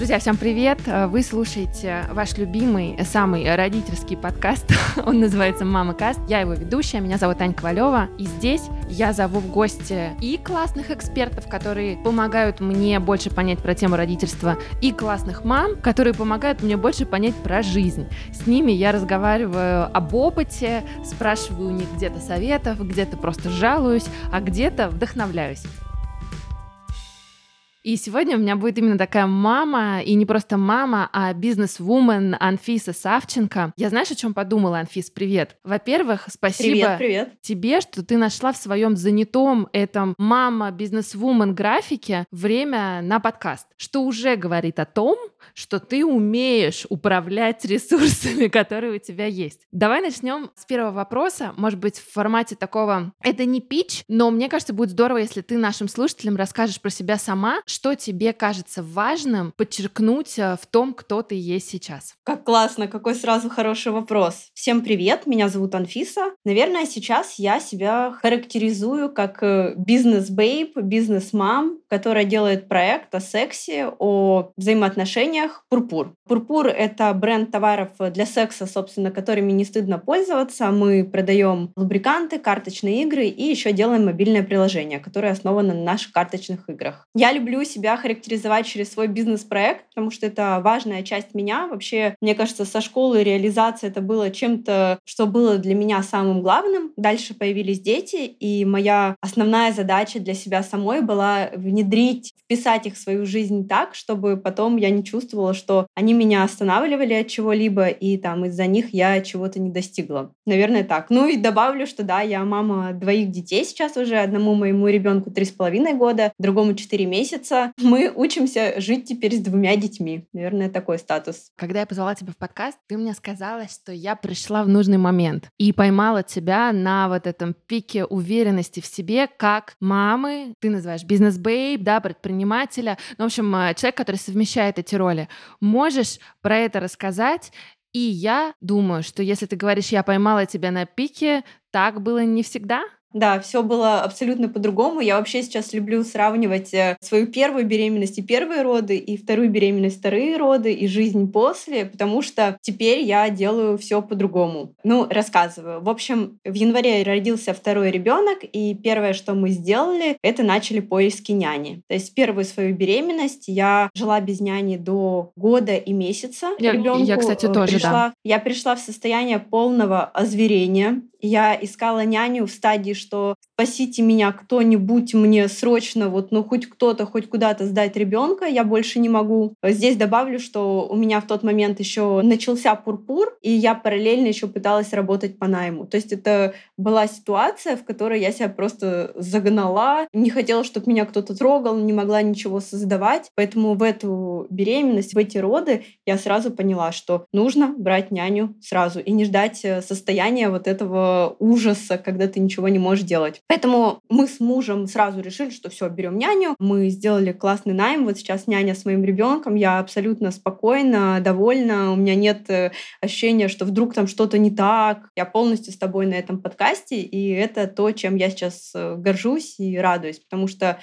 Друзья, всем привет! Вы слушаете ваш любимый, самый родительский подкаст. Он называется «Мама Каст». Я его ведущая, меня зовут Аня Ковалева. И здесь я зову в гости и классных экспертов, которые помогают мне больше понять про тему родительства, и классных мам, которые помогают мне больше понять про жизнь. С ними я разговариваю об опыте, спрашиваю у них где-то советов, где-то просто жалуюсь, а где-то вдохновляюсь. И сегодня у меня будет именно такая мама, и не просто мама, а бизнес-вумен Анфиса Савченко. Я знаешь, о чем подумала, Анфис? Привет. Во-первых, спасибо привет, привет. тебе, что ты нашла в своем занятом этом мама бизнес-вумен графике время на подкаст, что уже говорит о том, что ты умеешь управлять ресурсами, которые у тебя есть. Давай начнем с первого вопроса, может быть, в формате такого, это не пич, но мне кажется, будет здорово, если ты нашим слушателям расскажешь про себя сама, что тебе кажется важным подчеркнуть э, в том, кто ты есть сейчас. Как классно, какой сразу хороший вопрос. Всем привет, меня зовут Анфиса. Наверное, сейчас я себя характеризую как э, бизнес-бейб, бизнес-мам, которая делает проект о сексе, о взаимоотношениях «Пурпур». «Пурпур» — это бренд товаров для секса, собственно, которыми не стыдно пользоваться. Мы продаем лубриканты, карточные игры и еще делаем мобильное приложение, которое основано на наших карточных играх. Я люблю себя характеризовать через свой бизнес-проект, потому что это важная часть меня. Вообще, мне кажется, со школы реализация это было чем-то, что было для меня самым главным. Дальше появились дети, и моя основная задача для себя самой была внедрить, вписать их в свою жизнь так, чтобы потом я не чувствовала, что они меня останавливали от чего-либо, и там из-за них я чего-то не достигла. Наверное, так. Ну и добавлю, что да, я мама двоих детей сейчас уже. Одному моему ребенку три с половиной года, другому четыре месяца. Мы учимся жить теперь с двумя детьми. Наверное, такой статус. Когда я позвала тебя в подкаст, ты мне сказала, что я пришла в нужный момент и поймала тебя на вот этом пике уверенности в себе, как мамы, ты называешь бизнес-бей, бейб, да, предпринимателя, ну, в общем, э, человек, который совмещает эти роли. Можешь про это рассказать? И я думаю, что если ты говоришь, я поймала тебя на пике, так было не всегда? Да, все было абсолютно по-другому. Я вообще сейчас люблю сравнивать э, свою первую беременность и первые роды, и вторую беременность, вторые роды, и жизнь после, потому что теперь я делаю все по-другому. Ну, рассказываю. В общем, в январе родился второй ребенок, и первое, что мы сделали, это начали поиски няни. То есть первую свою беременность я жила без няни до года и месяца. Я, Ребенку я кстати, э, тоже, пришла, да. Я пришла в состояние полного озверения. Я искала няню в стадии, что спасите меня кто-нибудь, мне срочно, вот, ну, хоть кто-то, хоть куда-то сдать ребенка, я больше не могу. Здесь добавлю, что у меня в тот момент еще начался пурпур, и я параллельно еще пыталась работать по найму. То есть это была ситуация, в которой я себя просто загнала, не хотела, чтобы меня кто-то трогал, не могла ничего создавать. Поэтому в эту беременность, в эти роды я сразу поняла, что нужно брать няню сразу и не ждать э, состояния вот этого ужаса, когда ты ничего не можешь делать. Поэтому мы с мужем сразу решили, что все, берем няню. Мы сделали классный найм. Вот сейчас няня с моим ребенком. Я абсолютно спокойна, довольна. У меня нет э, ощущения, что вдруг там что-то не так. Я полностью с тобой на этом подкасте, и это то, чем я сейчас э, горжусь и радуюсь, потому что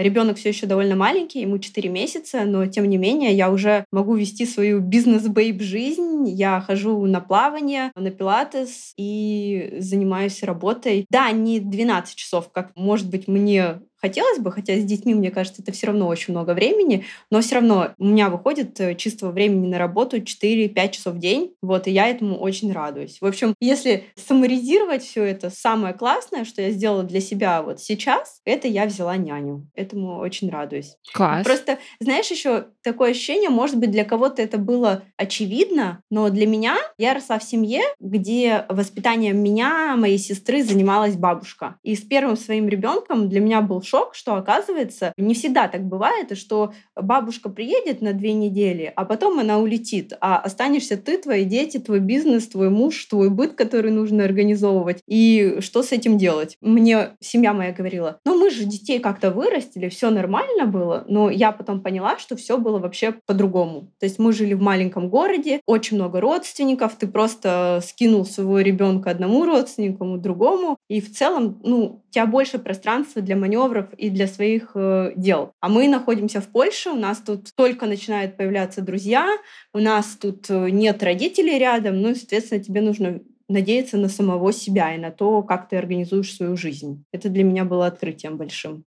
Ребенок все еще довольно маленький, ему 4 месяца, но тем не менее я уже могу вести свою бизнес-бейб жизнь. Я хожу на плавание, на пилатес и занимаюсь работой. Да, не 12 часов, как, может быть, мне хотелось бы, хотя с детьми, мне кажется, это все равно очень много времени, но все равно у меня выходит э, чистого времени на работу 4-5 часов в день, вот, и я этому очень радуюсь. В общем, если саморизировать все это, самое классное, что я сделала для себя вот сейчас, это я взяла няню. Этому очень радуюсь. Класс. Просто, знаешь, еще такое ощущение, может быть, для кого-то это было очевидно, но для меня я росла в семье, где воспитанием меня, моей сестры занималась бабушка. И с первым своим ребенком для меня был шок, что оказывается не всегда так бывает, и что бабушка приедет на две недели, а потом она улетит, а останешься ты, твои дети, твой бизнес, твой муж, твой быт, который нужно организовывать. И что с этим делать? Мне семья моя говорила, ну мы же детей как-то вырастили, все нормально было, но я потом поняла, что все было вообще по-другому. То есть мы жили в маленьком городе, очень много родственников, ты просто скинул своего ребенка одному родственнику, другому, и в целом, ну, у тебя больше пространства для маневров и для своих э, дел. А мы находимся в Польше, у нас тут только начинают появляться друзья, у нас тут э, нет родителей рядом, ну и, соответственно, тебе нужно надеяться на самого себя и на то, как ты организуешь свою жизнь. Это для меня было открытием большим.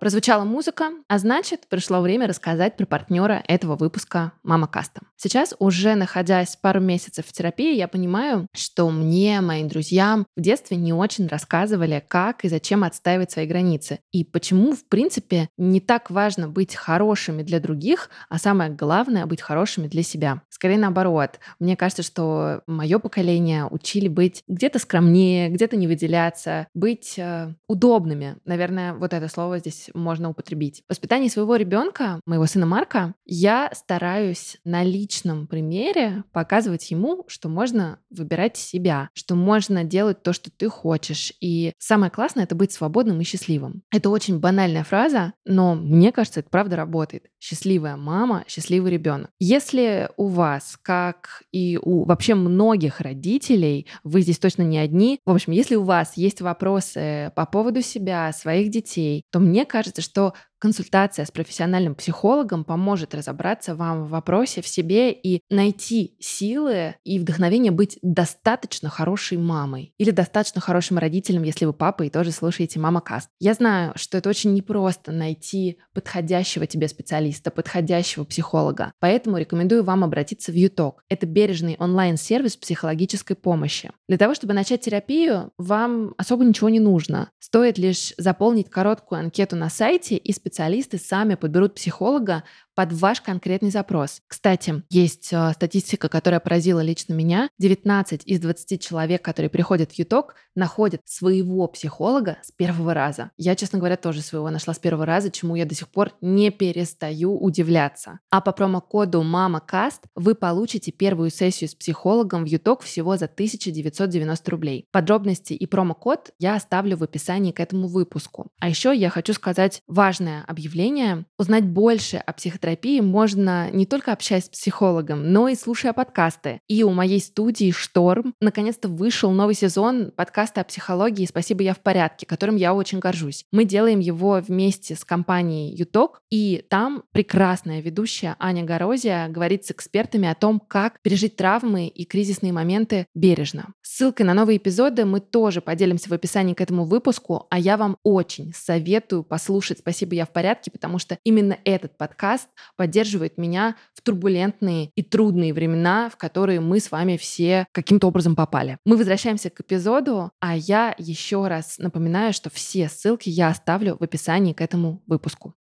Прозвучала музыка, а значит, пришло время рассказать про партнера этого выпуска «Мама Каста». Сейчас, уже находясь пару месяцев в терапии, я понимаю, что мне, моим друзьям в детстве не очень рассказывали, как и зачем отстаивать свои границы. И почему, в принципе, не так важно быть хорошими для других, а самое главное — быть хорошими для себя. Скорее наоборот. Мне кажется, что мое поколение учили быть где-то скромнее, где-то не выделяться, быть э, удобными. Наверное, вот это слово здесь можно употребить. В воспитании своего ребенка, моего сына Марка, я стараюсь на личном примере показывать ему, что можно выбирать себя, что можно делать то, что ты хочешь. И самое классное — это быть свободным и счастливым. Это очень банальная фраза, но мне кажется, это правда работает. Счастливая мама, счастливый ребенок. Если у вас, как и у вообще многих родителей, вы здесь точно не одни, в общем, если у вас есть вопросы по поводу себя, своих детей, то мне кажется, кажется, что Консультация с профессиональным психологом поможет разобраться вам в вопросе в себе и найти силы и вдохновение быть достаточно хорошей мамой или достаточно хорошим родителем, если вы папа и тоже слушаете Мама Каст. Я знаю, что это очень непросто найти подходящего тебе специалиста, подходящего психолога, поэтому рекомендую вам обратиться в ЮТОК. Это бережный онлайн-сервис психологической помощи. Для того, чтобы начать терапию, вам особо ничего не нужно. Стоит лишь заполнить короткую анкету на сайте и специализироваться специалисты сами подберут психолога под ваш конкретный запрос. Кстати, есть э, статистика, которая поразила лично меня. 19 из 20 человек, которые приходят в ЮТОК, находят своего психолога с первого раза. Я, честно говоря, тоже своего нашла с первого раза, чему я до сих пор не перестаю удивляться. А по промокоду MAMACAST вы получите первую сессию с психологом в ЮТОК всего за 1990 рублей. Подробности и промокод я оставлю в описании к этому выпуску. А еще я хочу сказать важное объявление. Узнать больше о психотерапии психотерапии можно не только общаясь с психологом, но и слушая подкасты. И у моей студии «Шторм» наконец-то вышел новый сезон подкаста о психологии «Спасибо, я в порядке», которым я очень горжусь. Мы делаем его вместе с компанией «Юток», и там прекрасная ведущая Аня Горозия говорит с экспертами о том, как пережить травмы и кризисные моменты бережно. Ссылкой на новые эпизоды мы тоже поделимся в описании к этому выпуску, а я вам очень советую послушать «Спасибо, я в порядке», потому что именно этот подкаст поддерживает меня в турбулентные и трудные времена, в которые мы с вами все каким-то образом попали. Мы возвращаемся к эпизоду, а я еще раз напоминаю, что все ссылки я оставлю в описании к этому выпуску.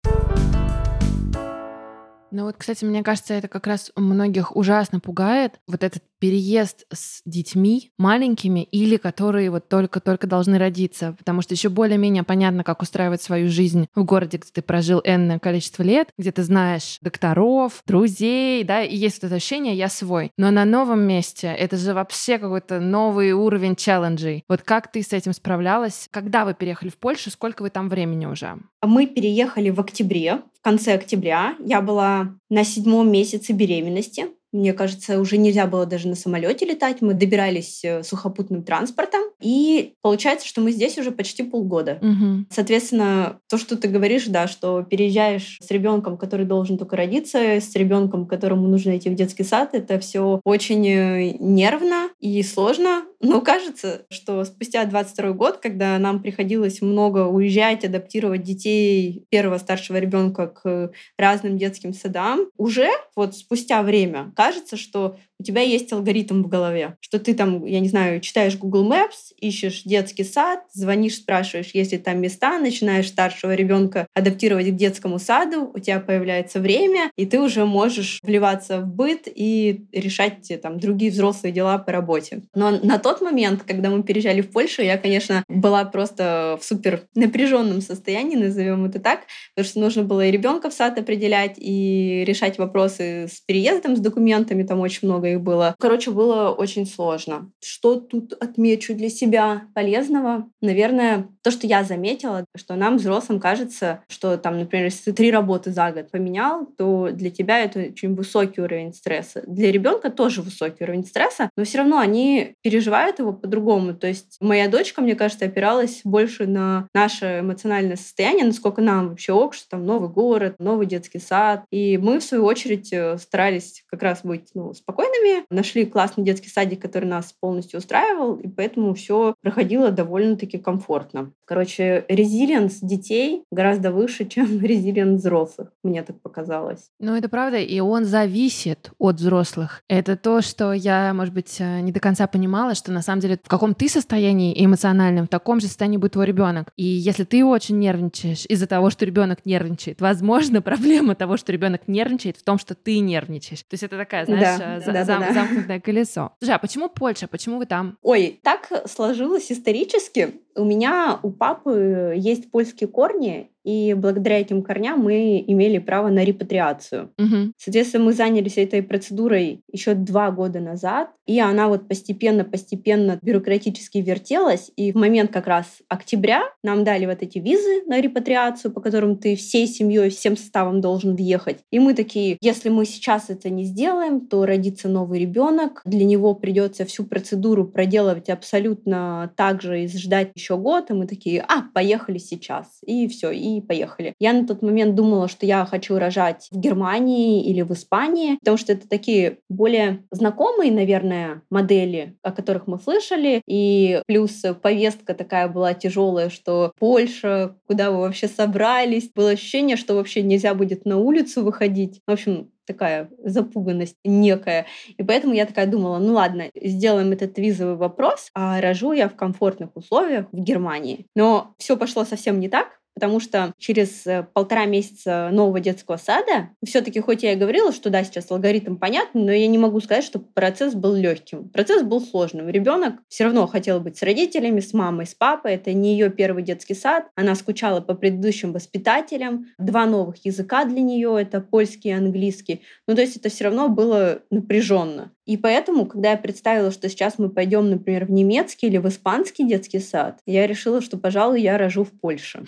Ну вот, кстати, мне кажется, это как раз многих ужасно пугает. Вот этот переезд с детьми маленькими или которые вот только-только должны родиться, потому что еще более-менее понятно, как устраивать свою жизнь в городе, где ты прожил энное количество лет, где ты знаешь докторов, друзей, да, и есть это ощущение «я свой». Но на новом месте это же вообще какой-то новый уровень челленджей. Вот как ты с этим справлялась? Когда вы переехали в Польшу? Сколько вы там времени уже? Мы переехали в октябре, в конце октября. Я была на седьмом месяце беременности. Мне кажется, уже нельзя было даже на самолете летать. Мы добирались э, сухопутным транспортом. И получается, что мы здесь уже почти полгода. Угу. Соответственно, то, что ты говоришь, да, что переезжаешь с ребенком, который должен только родиться, с ребенком, которому нужно идти в детский сад, это все очень э, нервно и сложно. Но кажется, что спустя 22 год, когда нам приходилось много уезжать, адаптировать детей первого старшего ребенка к разным детским садам, уже вот спустя время кажется, что у тебя есть алгоритм в голове, что ты там, я не знаю, читаешь Google Maps, ищешь детский сад, звонишь, спрашиваешь, есть ли там места, начинаешь старшего ребенка адаптировать к детскому саду, у тебя появляется время, и ты уже можешь вливаться в быт и решать там другие взрослые дела по работе. Но на тот момент, когда мы переезжали в Польшу, я, конечно, была просто в супер напряженном состоянии, назовем это так, потому что нужно было и ребенка в сад определять, и решать вопросы с переездом, с документами, там очень много много их было. Короче, было очень сложно. Что тут отмечу для себя полезного? Наверное, то, что я заметила, что нам, взрослым, кажется, что там, например, если ты три работы за год поменял, то для тебя это очень высокий уровень стресса. Для ребенка тоже высокий уровень стресса, но все равно они переживают его по-другому. То есть моя дочка, мне кажется, опиралась больше на наше эмоциональное состояние, насколько нам вообще ок, что там новый город, новый детский сад. И мы, в свою очередь, э, старались как раз быть ну, спокойными, нашли классный детский садик, который нас полностью устраивал, и поэтому все проходило довольно-таки комфортно. Короче, резилиенс детей гораздо выше, чем резилиенс взрослых, мне так показалось. Ну, это правда, и он зависит от взрослых. Это то, что я, может быть, э, не до конца понимала, что на самом деле в каком ты состоянии эмоциональном, в таком же состоянии будет твой ребенок. И если ты очень нервничаешь из-за того, что ребенок нервничает, возможно, проблема того, что ребенок нервничает, в том, что ты нервничаешь. То есть это такая, знаешь, да, э, за- да, зам- да, замкнутое колесо. Слушай, а почему Польша? Почему вы там? Ой, так сложилось исторически. У меня у папы есть польские корни, и благодаря этим корням мы имели право на репатриацию. Угу. Соответственно, мы занялись этой процедурой еще два года назад, и она вот постепенно-постепенно бюрократически вертелась, и в момент как раз октября нам дали вот эти визы на репатриацию, по которым ты всей семьей, всем составом должен въехать. И мы такие, если мы сейчас это не сделаем, то родится новый ребенок, для него придется всю процедуру проделывать абсолютно так же и ждать еще год, и мы такие, а, поехали сейчас, и все, и поехали. Я на тот момент думала, что я хочу рожать в Германии или в Испании, потому что это такие более знакомые, наверное, модели, о которых мы слышали, и плюс повестка такая была тяжелая, что Польша, куда вы вообще собрались, было ощущение, что вообще нельзя будет на улицу выходить. В общем, такая запуганность некая. И поэтому я такая думала, ну ладно, сделаем этот визовый вопрос, а рожу я в комфортных условиях в Германии. Но все пошло совсем не так потому что через э, полтора месяца нового детского сада, все-таки хоть я и говорила, что да, сейчас алгоритм понятный, но я не могу сказать, что процесс был легким. Процесс был сложным. Ребенок все равно хотел быть с родителями, с мамой, с папой. Это не ее первый детский сад. Она скучала по предыдущим воспитателям. Два новых языка для нее это польский и английский. Ну, то есть это все равно было напряженно. И поэтому, когда я представила, что сейчас мы пойдем, например, в немецкий или в испанский детский сад, я решила, что, пожалуй, я рожу в Польше.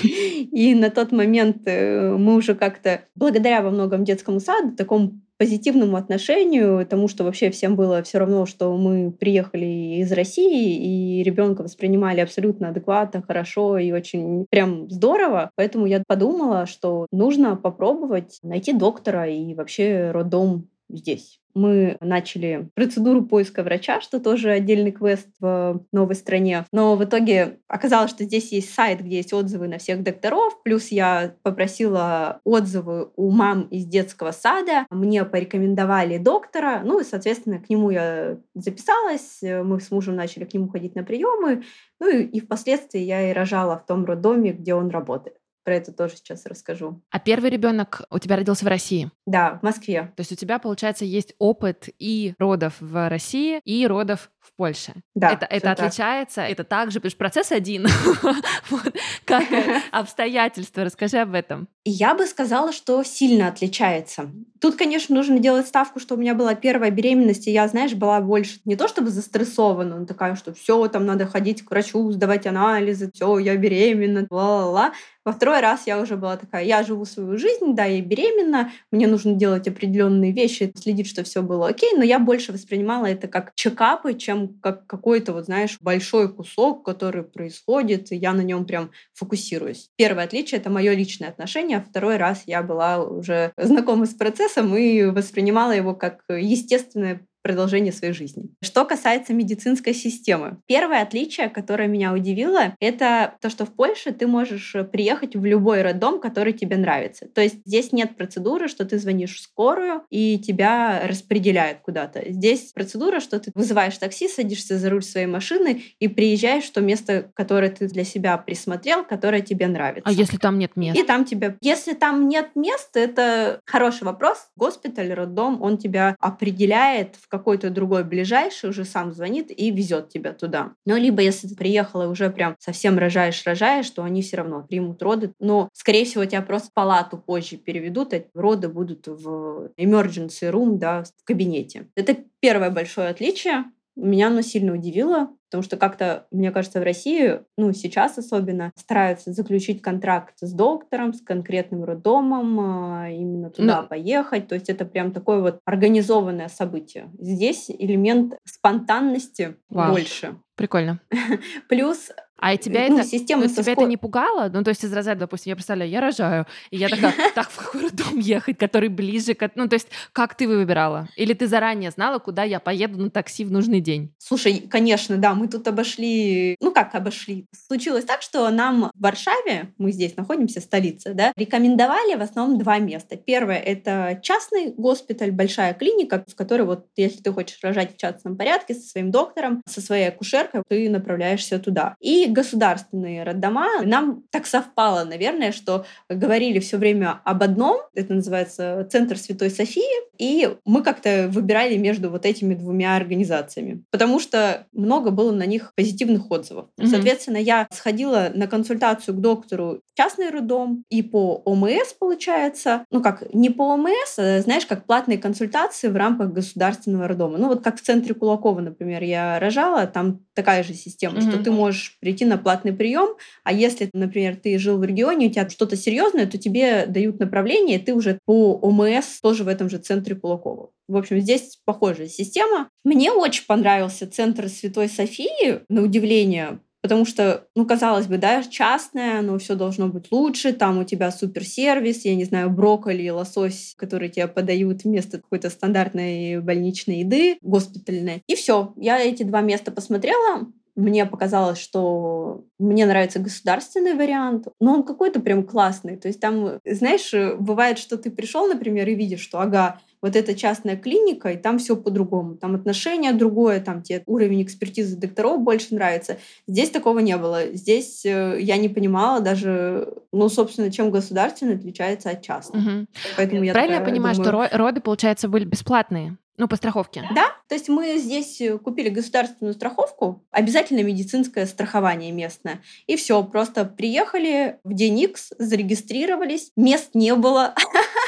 И на тот момент э, мы уже как-то, благодаря во многом детскому саду, такому позитивному отношению, тому, что вообще всем было все равно, что мы приехали из России, и ребенка воспринимали абсолютно адекватно, хорошо и очень прям здорово. Поэтому я подумала, что нужно попробовать найти доктора и вообще роддом здесь мы начали процедуру поиска врача, что тоже отдельный квест в новой стране. Но в итоге оказалось, что здесь есть сайт, где есть отзывы на всех докторов. Плюс я попросила отзывы у мам из детского сада. Мне порекомендовали доктора. Ну и, соответственно, к нему я записалась. Мы с мужем начали к нему ходить на приемы. Ну и, и впоследствии я и рожала в том роддоме, где он работает. Про это тоже сейчас расскажу. А первый ребенок у тебя родился в России? Да, в Москве. То есть у тебя, получается, есть опыт и родов в России, и родов в Польше. Да, это, это отличается, так. это также, потому что процесс один. вот. Как обстоятельства? Расскажи об этом. Я бы сказала, что сильно отличается. Тут, конечно, нужно делать ставку, что у меня была первая беременность, и я, знаешь, была больше не то чтобы застрессована, но такая, что все, там надо ходить к врачу, сдавать анализы, все, я беременна, ла-ла-ла. Во второй раз я уже была такая, я живу свою жизнь, да, я беременна, мне нужно делать определенные вещи, следить, что все было окей, но я больше воспринимала это как чекапы, чем как какой-то, вот знаешь, большой кусок, который происходит, и я на нем прям фокусируюсь. Первое отличие — это мое личное отношение, а второй раз я была уже знакома с процессом и воспринимала его как естественное продолжение своей жизни. Что касается медицинской системы. Первое отличие, которое меня удивило, это то, что в Польше ты можешь приехать в любой роддом, который тебе нравится. То есть здесь нет процедуры, что ты звонишь в скорую и тебя распределяют куда-то. Здесь процедура, что ты вызываешь такси, садишься за руль своей машины и приезжаешь в то место, которое ты для себя присмотрел, которое тебе нравится. А если там нет места? И там тебя... Если там нет места, это хороший вопрос. Госпиталь, роддом, он тебя определяет в какой-то другой ближайший уже сам звонит и везет тебя туда. Ну, либо если ты приехала и уже прям совсем рожаешь-рожаешь, то они все равно примут роды. Но, скорее всего, тебя просто в палату позже переведут, а роды будут в emergency room, да, в кабинете. Это первое большое отличие. Меня оно сильно удивило, потому что как-то, мне кажется, в России, ну, сейчас особенно, стараются заключить контракт с доктором, с конкретным роддомом, а, именно туда Но... поехать. То есть это прям такое вот организованное событие. Здесь элемент спонтанности Вау. больше. Прикольно. Плюс а тебя, ну, это, система ну, тебя это не пугало? Ну, то есть из разряда, допустим, я представляю, я рожаю, и я такая, так, в какой дом ехать, который ближе к... Ну, то есть как ты выбирала? Или ты заранее знала, куда я поеду на такси в нужный день? Слушай, конечно, да, мы тут обошли... Ну, как обошли? Случилось так, что нам в Варшаве, мы здесь находимся, столица, да, рекомендовали в основном два места. Первое — это частный госпиталь, большая клиника, в которой вот, если ты хочешь рожать в частном порядке со своим доктором, со своей акушеркой, ты направляешься туда. И государственные роддома. Нам так совпало, наверное, что говорили все время об одном, это называется Центр Святой Софии, и мы как-то выбирали между вот этими двумя организациями, потому что много было на них позитивных отзывов. Mm-hmm. Соответственно, я сходила на консультацию к доктору в частный роддом и по ОМС, получается, ну как, не по ОМС, а, знаешь, как платные консультации в рамках государственного роддома. Ну вот как в центре Кулакова, например, я рожала, там такая же система, mm-hmm. что ты можешь прийти на платный прием, а если, например, ты жил в регионе, у тебя что-то серьезное, то тебе дают направление, и ты уже по ОМС тоже в этом же центре центре Кулакова. В общем, здесь похожая система. Мне очень понравился центр Святой Софии, на удивление, Потому что, ну, казалось бы, да, частное, но все должно быть лучше, там у тебя суперсервис, я не знаю, брокколи лосось, которые тебе подают вместо какой-то стандартной больничной еды, госпитальной. И все. Я эти два места посмотрела, мне показалось, что мне нравится государственный вариант, но он какой-то прям классный. То есть там, знаешь, бывает, что ты пришел, например, и видишь, что, ага, вот эта частная клиника, и там все по-другому. Там отношение другое, там тебе уровень экспертизы докторов больше нравится. Здесь такого не было. Здесь э, я не понимала даже, ну, собственно, чем государственный отличается от частного. Угу. Поэтому я Правильно я понимаю, думаю... что роды, получается, были бесплатные? Ну, по страховке. Да, то есть мы здесь э, купили государственную страховку, обязательно медицинское страхование местное. И все, просто приехали в день X, зарегистрировались, мест не было.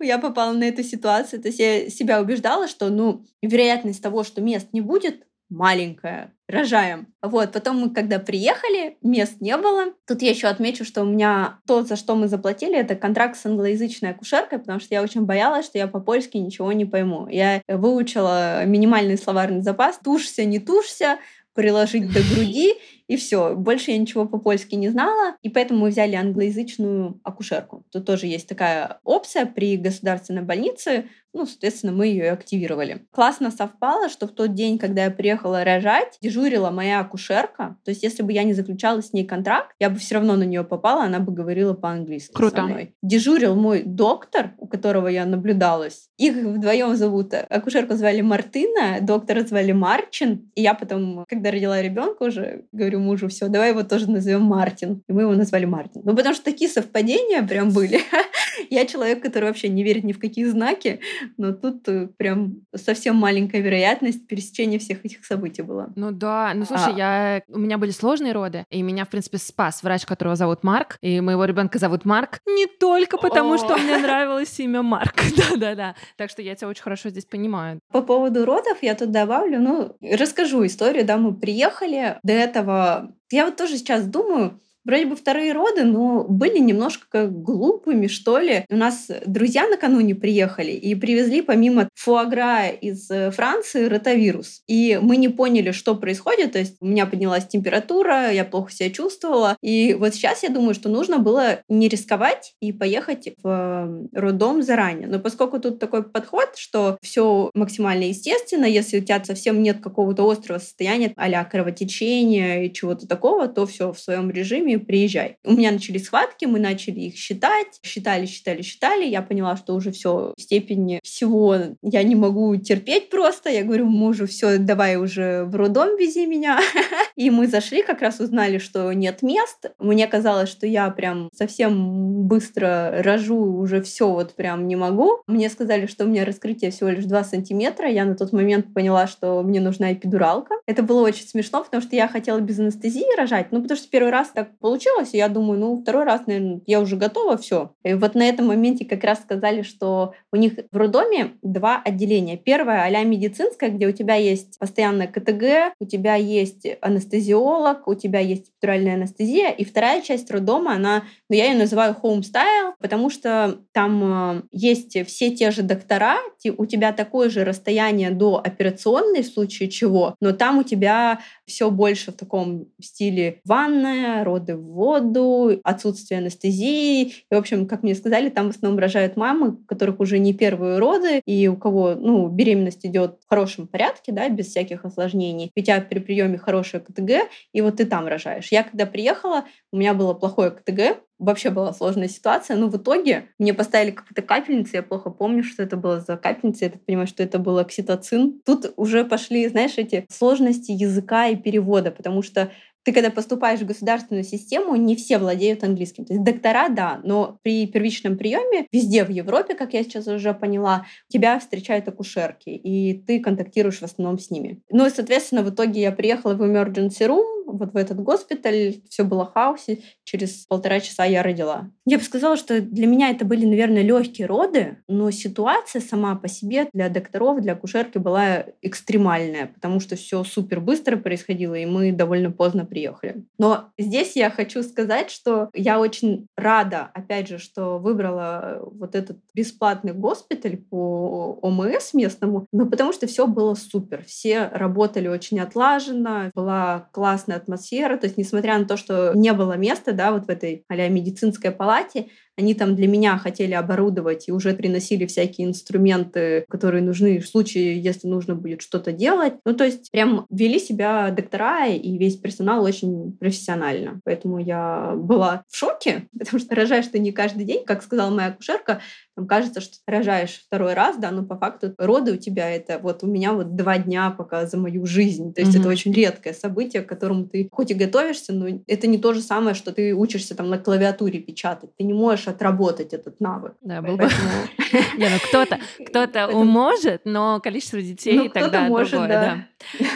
я попала на эту ситуацию. То есть я себя убеждала, что, ну, вероятность того, что мест не будет, маленькая. Рожаем. Вот, потом мы, когда приехали, мест не было. Тут я еще отмечу, что у меня то, за что мы заплатили, это контракт с англоязычной акушеркой, потому что я очень боялась, что я по-польски ничего не пойму. Я выучила минимальный словарный запас. Тушься, не тушься, приложить до груди, и все. Больше я ничего по-польски не знала, и поэтому мы взяли англоязычную акушерку. Тут тоже есть такая опция при государственной больнице, ну, соответственно, мы ее активировали. Классно совпало, что в тот день, когда я приехала рожать, дежурила моя акушерка. То есть, если бы я не заключала с ней контракт, я бы все равно на нее попала, она бы говорила по-английски. Круто. Со мной. Дежурил мой доктор, у которого я наблюдалась. Их вдвоем зовут. Акушерку звали Мартына, доктора звали Марчин. И я потом, когда родила ребенка, уже говорю мужу, все, давай его тоже назовем Мартин. И мы его назвали Мартин. Ну, потому что такие совпадения прям были. Я человек, который вообще не верит ни в какие знаки, но тут э, прям совсем маленькая вероятность пересечения всех этих событий была. Ну да, ну слушай, а... я... у меня были сложные роды, и меня, в принципе, спас врач, которого зовут Марк, и моего ребенка зовут Марк не только потому, что мне нравилось имя Марк. Да-да-да. Так что я тебя очень хорошо здесь понимаю. По поводу родов я тут добавлю, ну, расскажу историю, да, мы приехали, до этого я вот тоже сейчас думаю, вроде бы вторые роды, но были немножко как глупыми, что ли. У нас друзья накануне приехали и привезли помимо фуагра из э, Франции ротавирус. И мы не поняли, что происходит. То есть у меня поднялась температура, я плохо себя чувствовала. И вот сейчас я думаю, что нужно было не рисковать и поехать в эм, роддом заранее. Но поскольку тут такой подход, что все максимально естественно, если у тебя совсем нет какого-то острого состояния, а кровотечения и чего-то такого, то все в своем режиме премию, приезжай. У меня начались схватки, мы начали их считать, считали, считали, считали. Я поняла, что уже все степени всего я не могу терпеть просто. Я говорю мужу, все, давай уже в роддом вези меня. И мы зашли, как раз узнали, что нет мест. Мне казалось, что я прям совсем быстро рожу, уже все вот прям не могу. Мне сказали, что у меня раскрытие всего лишь 2 сантиметра. Я на тот момент поняла, что мне нужна эпидуралка. Это было очень смешно, потому что я хотела без анестезии рожать. Ну, потому что первый раз так получилось, и я думаю, ну, второй раз, наверное, я уже готова, все. И вот на этом моменте как раз сказали, что у них в роддоме два отделения. Первое а медицинское, где у тебя есть постоянное КТГ, у тебя есть анестезиолог, у тебя есть эпидуральная анестезия. И вторая часть роддома, она, ну, я ее называю home style, потому что там э, есть все те же доктора, у тебя такое же расстояние до операционной в случае чего, но там у тебя все больше в таком стиле ванная, роды в воду, отсутствие анестезии. И, в общем, как мне сказали, там в основном рожают мамы, у которых уже не первые роды, и у кого ну, беременность идет в хорошем порядке, да, без всяких осложнений. У тебя при приеме хорошее КТГ, и вот ты там рожаешь. Я когда приехала, у меня было плохое КТГ, вообще была сложная ситуация, но в итоге мне поставили какую-то капельницу, я плохо помню, что это было за капельница, я так понимаю, что это был окситоцин. Тут уже пошли, знаешь, эти сложности языка и перевода, потому что ты когда поступаешь в государственную систему, не все владеют английским. То есть доктора, да, но при первичном приеме везде в Европе, как я сейчас уже поняла, тебя встречают акушерки, и ты контактируешь в основном с ними. Ну и, соответственно, в итоге я приехала в emergency room, вот в этот госпиталь, все было в хаосе, через полтора часа я родила. Я бы сказала, что для меня это были, наверное, легкие роды, но ситуация сама по себе для докторов, для акушерки была экстремальная, потому что все супер быстро происходило, и мы довольно поздно приехали. Но здесь я хочу сказать, что я очень рада, опять же, что выбрала вот этот бесплатный госпиталь по ОМС местному, но потому что все было супер. Все работали очень отлаженно, была классная атмосфера, то есть несмотря на то, что не было места, да, вот в этой а медицинской палате, они там для меня хотели оборудовать и уже приносили всякие инструменты, которые нужны в случае, если нужно будет что-то делать. Ну, то есть прям вели себя доктора и весь персонал очень профессионально. Поэтому я была в шоке, потому что рожаешь ты не каждый день. Как сказала моя акушерка, там кажется, что ты рожаешь второй раз, да, но по факту роды у тебя это вот у меня вот два дня пока за мою жизнь. То есть mm-hmm. это очень редкое событие, к которому ты хоть и готовишься, но это не то же самое, что ты учишься там на клавиатуре печатать. Ты не можешь отработать этот навык. Да, был бы. Не, ну кто-то, кто-то может, но количество детей ну, тогда другое. Да.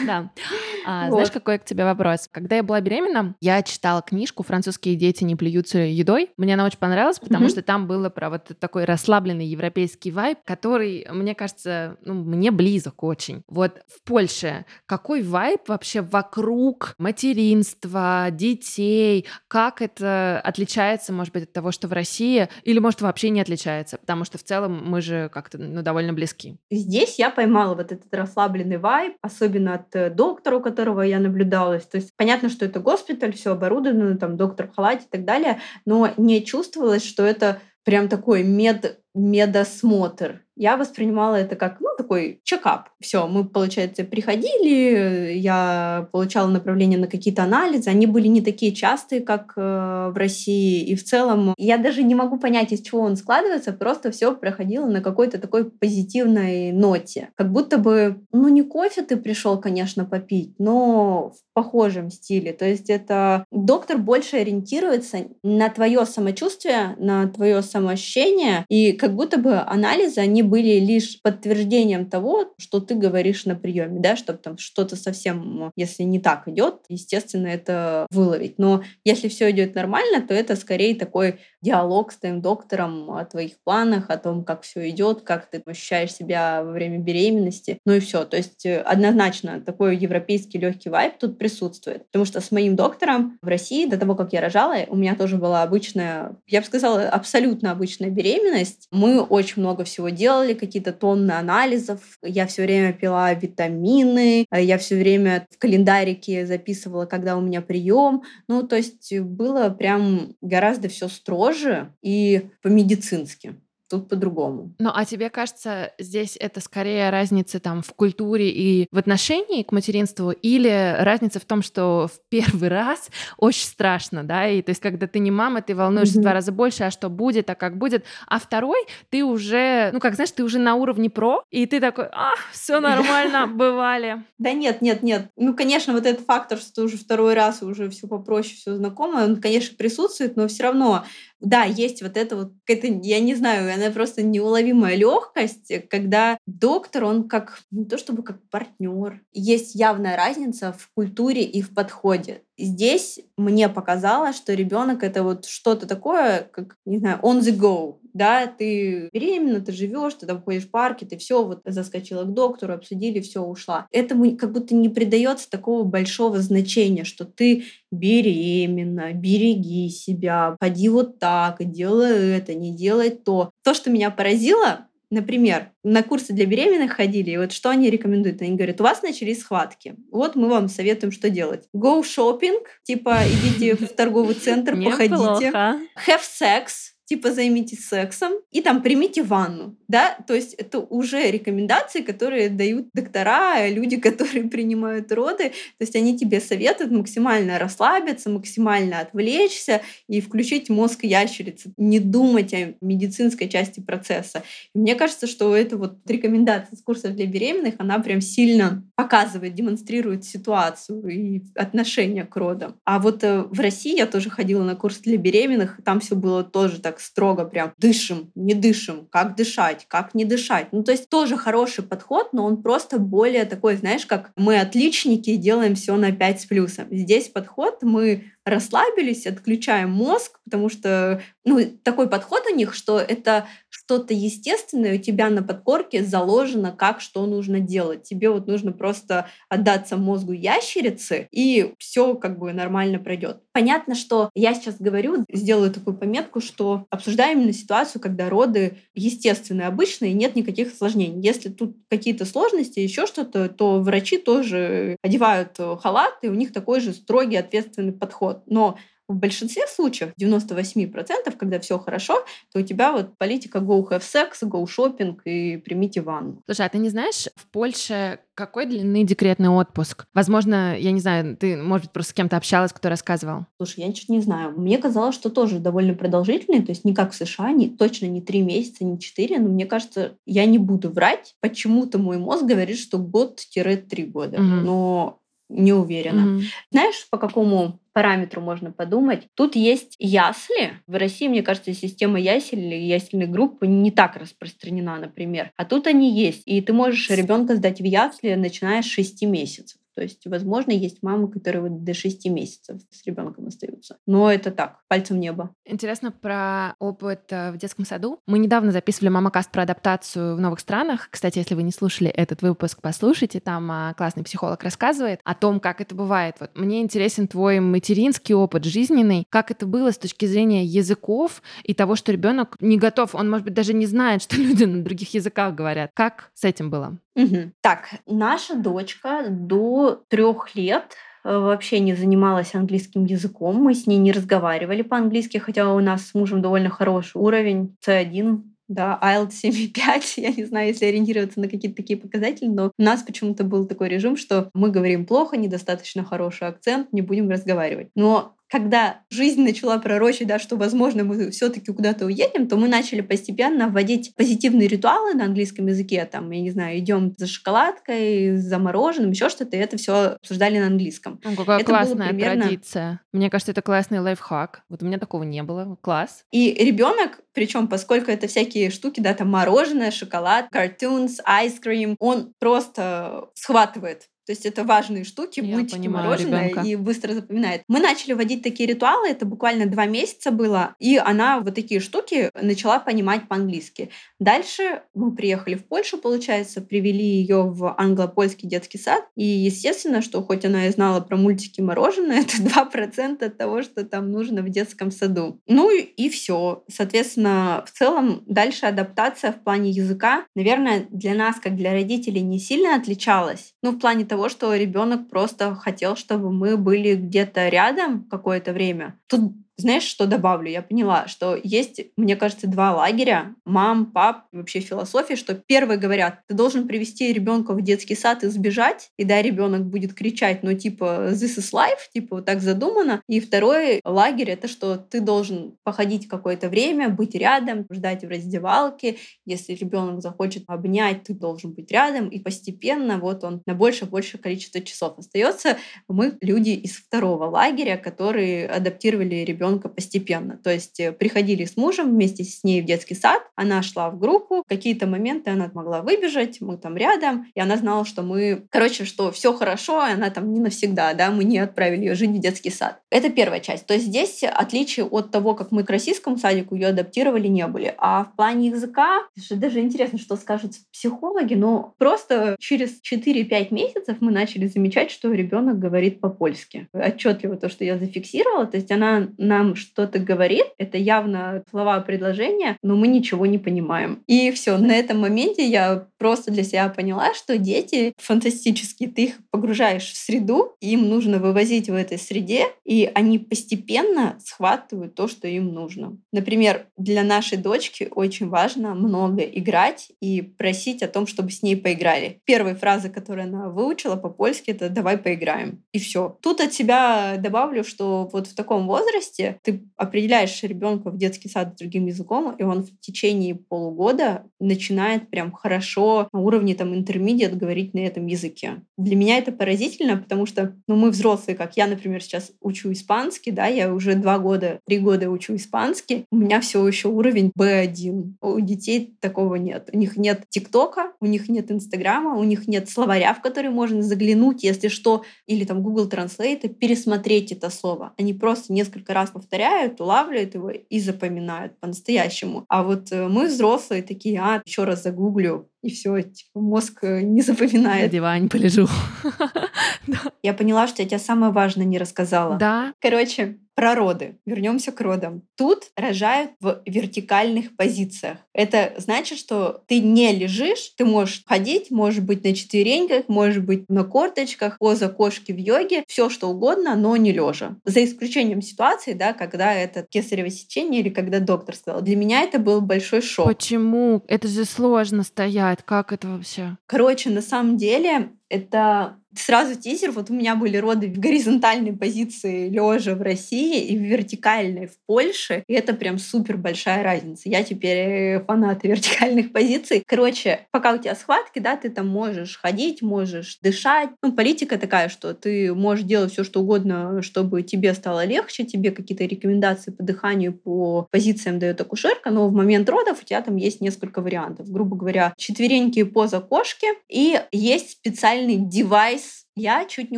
Да. А. Знаешь, какой к тебе вопрос? Когда я была беременна, я читала книжку «Французские дети не плюются едой». Мне она очень понравилась, потому что там было про вот такой расслабленный европейский вайб, который, мне кажется, ну, мне близок очень. Вот в Польше какой вайб вообще вокруг материнства, детей? Как это отличается, может быть, от того, что в России? Или, может, вообще не отличается? Потому что в целом мы же как-то ну, довольно близки. Здесь я поймала вот этот расслабленный вайб, особенно от э, доктора, у которого я наблюдалась. То есть понятно, что это госпиталь, все оборудовано, там доктор в халате и так далее, но не чувствовалось, что это прям такой мед, медосмотр я воспринимала это как, ну, такой чекап. Все, мы, получается, приходили, я получала направление на какие-то анализы, они были не такие частые, как э, в России, и в целом я даже не могу понять, из чего он складывается, просто все проходило на какой-то такой позитивной ноте. Как будто бы, ну, не кофе ты пришел, конечно, попить, но в похожем стиле. То есть это доктор больше ориентируется на твое самочувствие, на твое самоощущение, и как будто бы анализы, они были лишь подтверждением того, что ты говоришь на приеме, да, чтобы там что-то совсем, если не так идет, естественно, это выловить. Но если все идет нормально, то это скорее такой диалог с твоим доктором о твоих планах, о том, как все идет, как ты ощущаешь себя во время беременности. Ну и все. То есть э, однозначно такой европейский легкий вайб тут присутствует. Потому что с моим доктором в России, до того, как я рожала, у меня тоже была обычная, я бы сказала, абсолютно обычная беременность. Мы очень много всего делали, какие-то тонны анализов. Я все время пила витамины, я все время в календарике записывала, когда у меня прием. Ну, то есть было прям гораздо все строже и по-медицински. Тут по-другому. Ну, а тебе кажется, здесь это скорее разница там в культуре и в отношении к материнству, или разница в том, что в первый раз очень страшно, да, и то есть когда ты не мама, ты волнуешься mm-hmm. в два раза больше, а что будет, а как будет, а второй ты уже, ну, как знаешь, ты уже на уровне про, и ты такой, а, все нормально, бывали. Да нет, нет, нет. Ну, конечно, вот этот фактор, что ты уже второй раз уже все попроще, все знакомо, он, конечно, присутствует, но все равно да, есть вот это вот, это, я не знаю, она просто неуловимая легкость, когда доктор, он как, не то чтобы как партнер. Есть явная разница в культуре и в подходе. Здесь мне показалось, что ребенок это вот что-то такое, как, не знаю, on the go. Да, ты беременна, ты живешь, ты там ходишь в парке, ты все вот заскочила к доктору, обсудили, все ушла. Этому как будто не придается такого большого значения, что ты беременна, береги себя, поди вот так, делай это, не делай то. То, что меня поразило, Например, на курсы для беременных ходили, и вот что они рекомендуют? Они говорят, у вас начались схватки. Вот мы вам советуем, что делать. Go shopping, типа идите в торговый центр, походите. Have sex, типа займитесь сексом и там примите ванну, да, то есть это уже рекомендации, которые дают доктора, люди, которые принимают роды, то есть они тебе советуют максимально расслабиться, максимально отвлечься и включить мозг ящерицы, не думать о медицинской части процесса. И мне кажется, что это вот рекомендация с курса для беременных, она прям сильно показывает, демонстрирует ситуацию и отношение к родам. А вот э, в России я тоже ходила на курс для беременных, там все было тоже так строго прям дышим, не дышим, как дышать, как не дышать. Ну, то есть тоже хороший подход, но он просто более такой, знаешь, как мы отличники делаем все на 5 с плюсом. Здесь подход мы расслабились, отключаем мозг, потому что ну, такой подход у них, что это что-то естественное у тебя на подкорке заложено, как что нужно делать. Тебе вот нужно просто отдаться мозгу ящерицы, и все как бы нормально пройдет. Понятно, что я сейчас говорю, сделаю такую пометку, что обсуждаем именно ситуацию, когда роды естественные, обычные, нет никаких осложнений. Если тут какие-то сложности, еще что-то, то врачи тоже одевают халат, и у них такой же строгий ответственный подход. Но в большинстве случаев, 98%, когда все хорошо, то у тебя вот политика go have sex, go shopping и примите ванну. Слушай, а ты не знаешь, в Польше какой длины декретный отпуск? Возможно, я не знаю, ты, может быть, просто с кем-то общалась, кто рассказывал. Слушай, я ничего не знаю. Мне казалось, что тоже довольно продолжительный, то есть не как в США, не, точно не три месяца, не четыре, но мне кажется, я не буду врать. Почему-то мой мозг говорит, что год-три года. Угу. Но не уверена. Mm-hmm. Знаешь, по какому параметру можно подумать? Тут есть ясли. В России, мне кажется, система ясель или ясельной группы не так распространена, например. А тут они есть. И ты можешь ребенка сдать в ясли, начиная с 6 месяцев. То есть, возможно, есть мамы, которые вот до 6 месяцев с ребенком остаются. Но это так, пальцем в небо. Интересно про опыт э, в детском саду. Мы недавно записывали мамакаст про адаптацию в новых странах. Кстати, если вы не слушали этот выпуск, послушайте. Там а, классный психолог рассказывает о том, как это бывает. Вот мне интересен твой материнский опыт жизненный. Как это было с точки зрения языков и того, что ребенок не готов. Он, может быть, даже не знает, что люди на других языках говорят. Как с этим было? Угу. Так, наша дочка до трех лет э, вообще не занималась английским языком. Мы с ней не разговаривали по-английски, хотя у нас с мужем довольно хороший уровень C1, да, IELTS 7,5, я не знаю, если ориентироваться на какие-то такие показатели, но у нас почему-то был такой режим, что мы говорим плохо, недостаточно хороший акцент, не будем разговаривать. Но когда жизнь начала пророчить, да, что, возможно, мы все-таки куда-то уедем, то мы начали постепенно вводить позитивные ритуалы на английском языке. Там, я не знаю, идем за шоколадкой, за мороженым, еще что-то, и это все обсуждали на английском. Ну, какая это классная примерно... традиция. Мне кажется, это классный лайфхак. Вот у меня такого не было. Класс. И ребенок, причем, поскольку это всякие штуки, да, там мороженое, шоколад, cartoons, ice cream, он просто схватывает то есть это важные штуки, Я мультики, понимаю, мороженое ребенка. и быстро запоминает. Мы начали вводить такие ритуалы, это буквально два месяца было, и она вот такие штуки начала понимать по-английски. Дальше мы приехали в Польшу, получается, привели ее в англо-польский детский сад, и естественно, что хоть она и знала про мультики мороженое, это 2% от того, что там нужно в детском саду. Ну и, и все. Соответственно, в целом дальше адаптация в плане языка, наверное, для нас, как для родителей, не сильно отличалась. Ну, в плане того, того, что ребенок просто хотел, чтобы мы были где-то рядом какое-то время. Тут знаешь, что добавлю? Я поняла, что есть, мне кажется, два лагеря. Мам, пап, вообще философия, что первые говорят, ты должен привести ребенка в детский сад и сбежать, и да, ребенок будет кричать, но типа this is life, типа вот так задумано. И второй лагерь — это что ты должен походить какое-то время, быть рядом, ждать в раздевалке. Если ребенок захочет обнять, ты должен быть рядом, и постепенно вот он на больше-больше количество часов остается. Мы люди из второго лагеря, которые адаптировали ребенка постепенно. То есть э, приходили с мужем вместе с ней в детский сад, она шла в группу, какие-то моменты она могла выбежать, мы там рядом, и она знала, что мы, короче, что все хорошо, и она там не навсегда, да, мы не отправили ее жить в детский сад. Это первая часть. То есть здесь отличие от того, как мы к российскому садику ее адаптировали, не были. А в плане языка, даже интересно, что скажут психологи, но просто через 4-5 месяцев мы начали замечать, что ребенок говорит по-польски. Отчетливо то, что я зафиксировала, то есть она нам что-то говорит, это явно слова предложения, но мы ничего не понимаем. И все, на этом моменте я просто для себя поняла, что дети фантастические. Ты их погружаешь в среду, им нужно вывозить в этой среде, и они постепенно схватывают то, что им нужно. Например, для нашей дочки очень важно много играть и просить о том, чтобы с ней поиграли. Первые фразы, которые она выучила по-польски, это «давай поиграем». И все. Тут от себя добавлю, что вот в таком возрасте ты определяешь ребенка в детский сад другим языком, и он в течение полугода начинает прям хорошо на уровне там интермедиат говорить на этом языке. Для меня это поразительно, потому что ну, мы взрослые, как я, например, сейчас учу испанский, да, я уже два года, три года учу испанский, у меня все еще уровень B1. У детей такого нет. У них нет ТикТока, у них нет Инстаграма, у них нет словаря, в который можно заглянуть, если что, или там Google Translate, пересмотреть это слово. Они просто несколько раз повторяют, улавливают его и запоминают по-настоящему. А вот э, мы взрослые такие, а, еще раз загуглю, и все, типа, мозг э, не запоминает. На диване полежу. Я поняла, что я тебе самое важное не рассказала. Да. Короче, про роды. Вернемся к родам. Тут рожают в вертикальных позициях. Это значит, что ты не лежишь, ты можешь ходить, можешь быть на четвереньках, можешь быть на корточках, поза кошки в йоге, все что угодно, но не лежа. За исключением ситуации, да, когда это кесарево сечение или когда доктор сказал. Для меня это был большой шок. Почему? Это же сложно стоять. Как это вообще? Короче, на самом деле это Сразу тизер. Вот у меня были роды в горизонтальной позиции лежа в России и в вертикальной в Польше. И это прям супер большая разница. Я теперь э, фанат вертикальных позиций. Короче, пока у тебя схватки, да, ты там можешь ходить, можешь дышать. Ну, политика такая, что ты можешь делать все, что угодно, чтобы тебе стало легче, тебе какие-то рекомендации по дыханию, по позициям дает акушерка, но в момент родов у тебя там есть несколько вариантов. Грубо говоря, четверенькие поза кошки, и есть специальный девайс я чуть не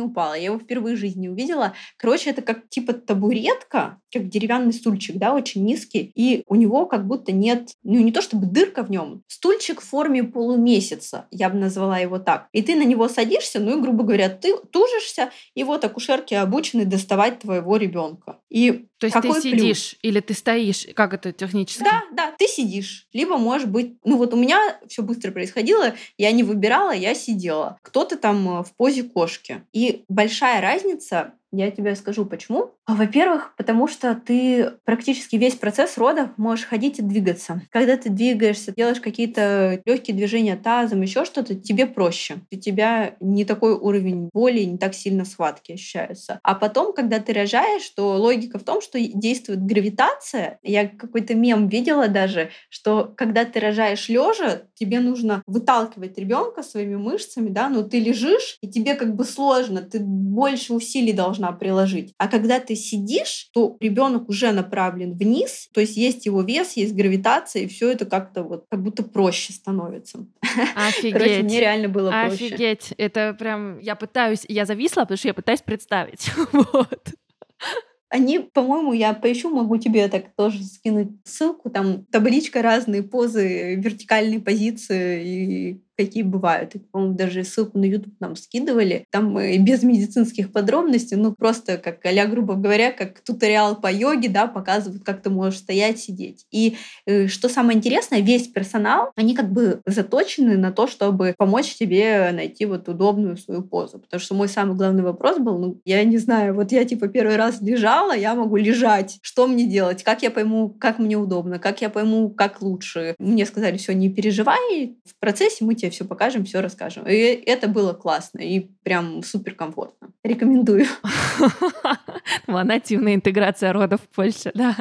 упала. Я его впервые в жизни увидела. Короче, это как типа табуретка, как деревянный стульчик, да, очень низкий. И у него как будто нет, ну не то чтобы дырка в нем, стульчик в форме полумесяца, я бы назвала его так. И ты на него садишься, ну и, грубо говоря, ты тужишься, и вот акушерки обучены доставать твоего ребенка. И то есть Какой ты сидишь плюс? или ты стоишь? Как это технически? Да, да, ты сидишь. Либо, может быть, ну вот у меня все быстро происходило, я не выбирала, я сидела. Кто-то там э, в позе кошки. И большая разница я тебе скажу почему. А, во-первых, потому что ты практически весь процесс родов можешь ходить и двигаться. Когда ты двигаешься, делаешь какие-то легкие движения тазом, еще что-то, тебе проще. У тебя не такой уровень боли, не так сильно схватки ощущаются. А потом, когда ты рожаешь, то логика в том, что действует гравитация. Я какой-то мем видела даже, что когда ты рожаешь лежа, тебе нужно выталкивать ребенка своими мышцами, да, но ты лежишь, и тебе как бы сложно, ты больше усилий должна должна приложить. А когда ты сидишь, то ребенок уже направлен вниз, то есть есть его вес, есть гравитация, и все это как-то вот как будто проще становится. Офигеть. Короче, мне реально было проще. Офигеть. Это прям, я пытаюсь, я зависла, потому что я пытаюсь представить. вот. Они, по-моему, я поищу, могу тебе так тоже скинуть ссылку. Там табличка разные позы, вертикальные позиции и какие бывают. И, по-моему, даже ссылку на YouTube нам скидывали. Там без медицинских подробностей, ну просто как а грубо говоря, как туториал по йоге, да, показывают, как ты можешь стоять, сидеть. И э, что самое интересное, весь персонал, они как бы заточены на то, чтобы помочь тебе найти вот удобную свою позу. Потому что мой самый главный вопрос был, ну, я не знаю, вот я типа первый раз лежала, я могу лежать. Что мне делать? Как я пойму, как мне удобно? Как я пойму, как лучше? Мне сказали, все, не переживай, в процессе мы тебе все покажем, все расскажем. И это было классно и прям супер комфортно. Рекомендую. Нативная интеграция родов в Польше, да.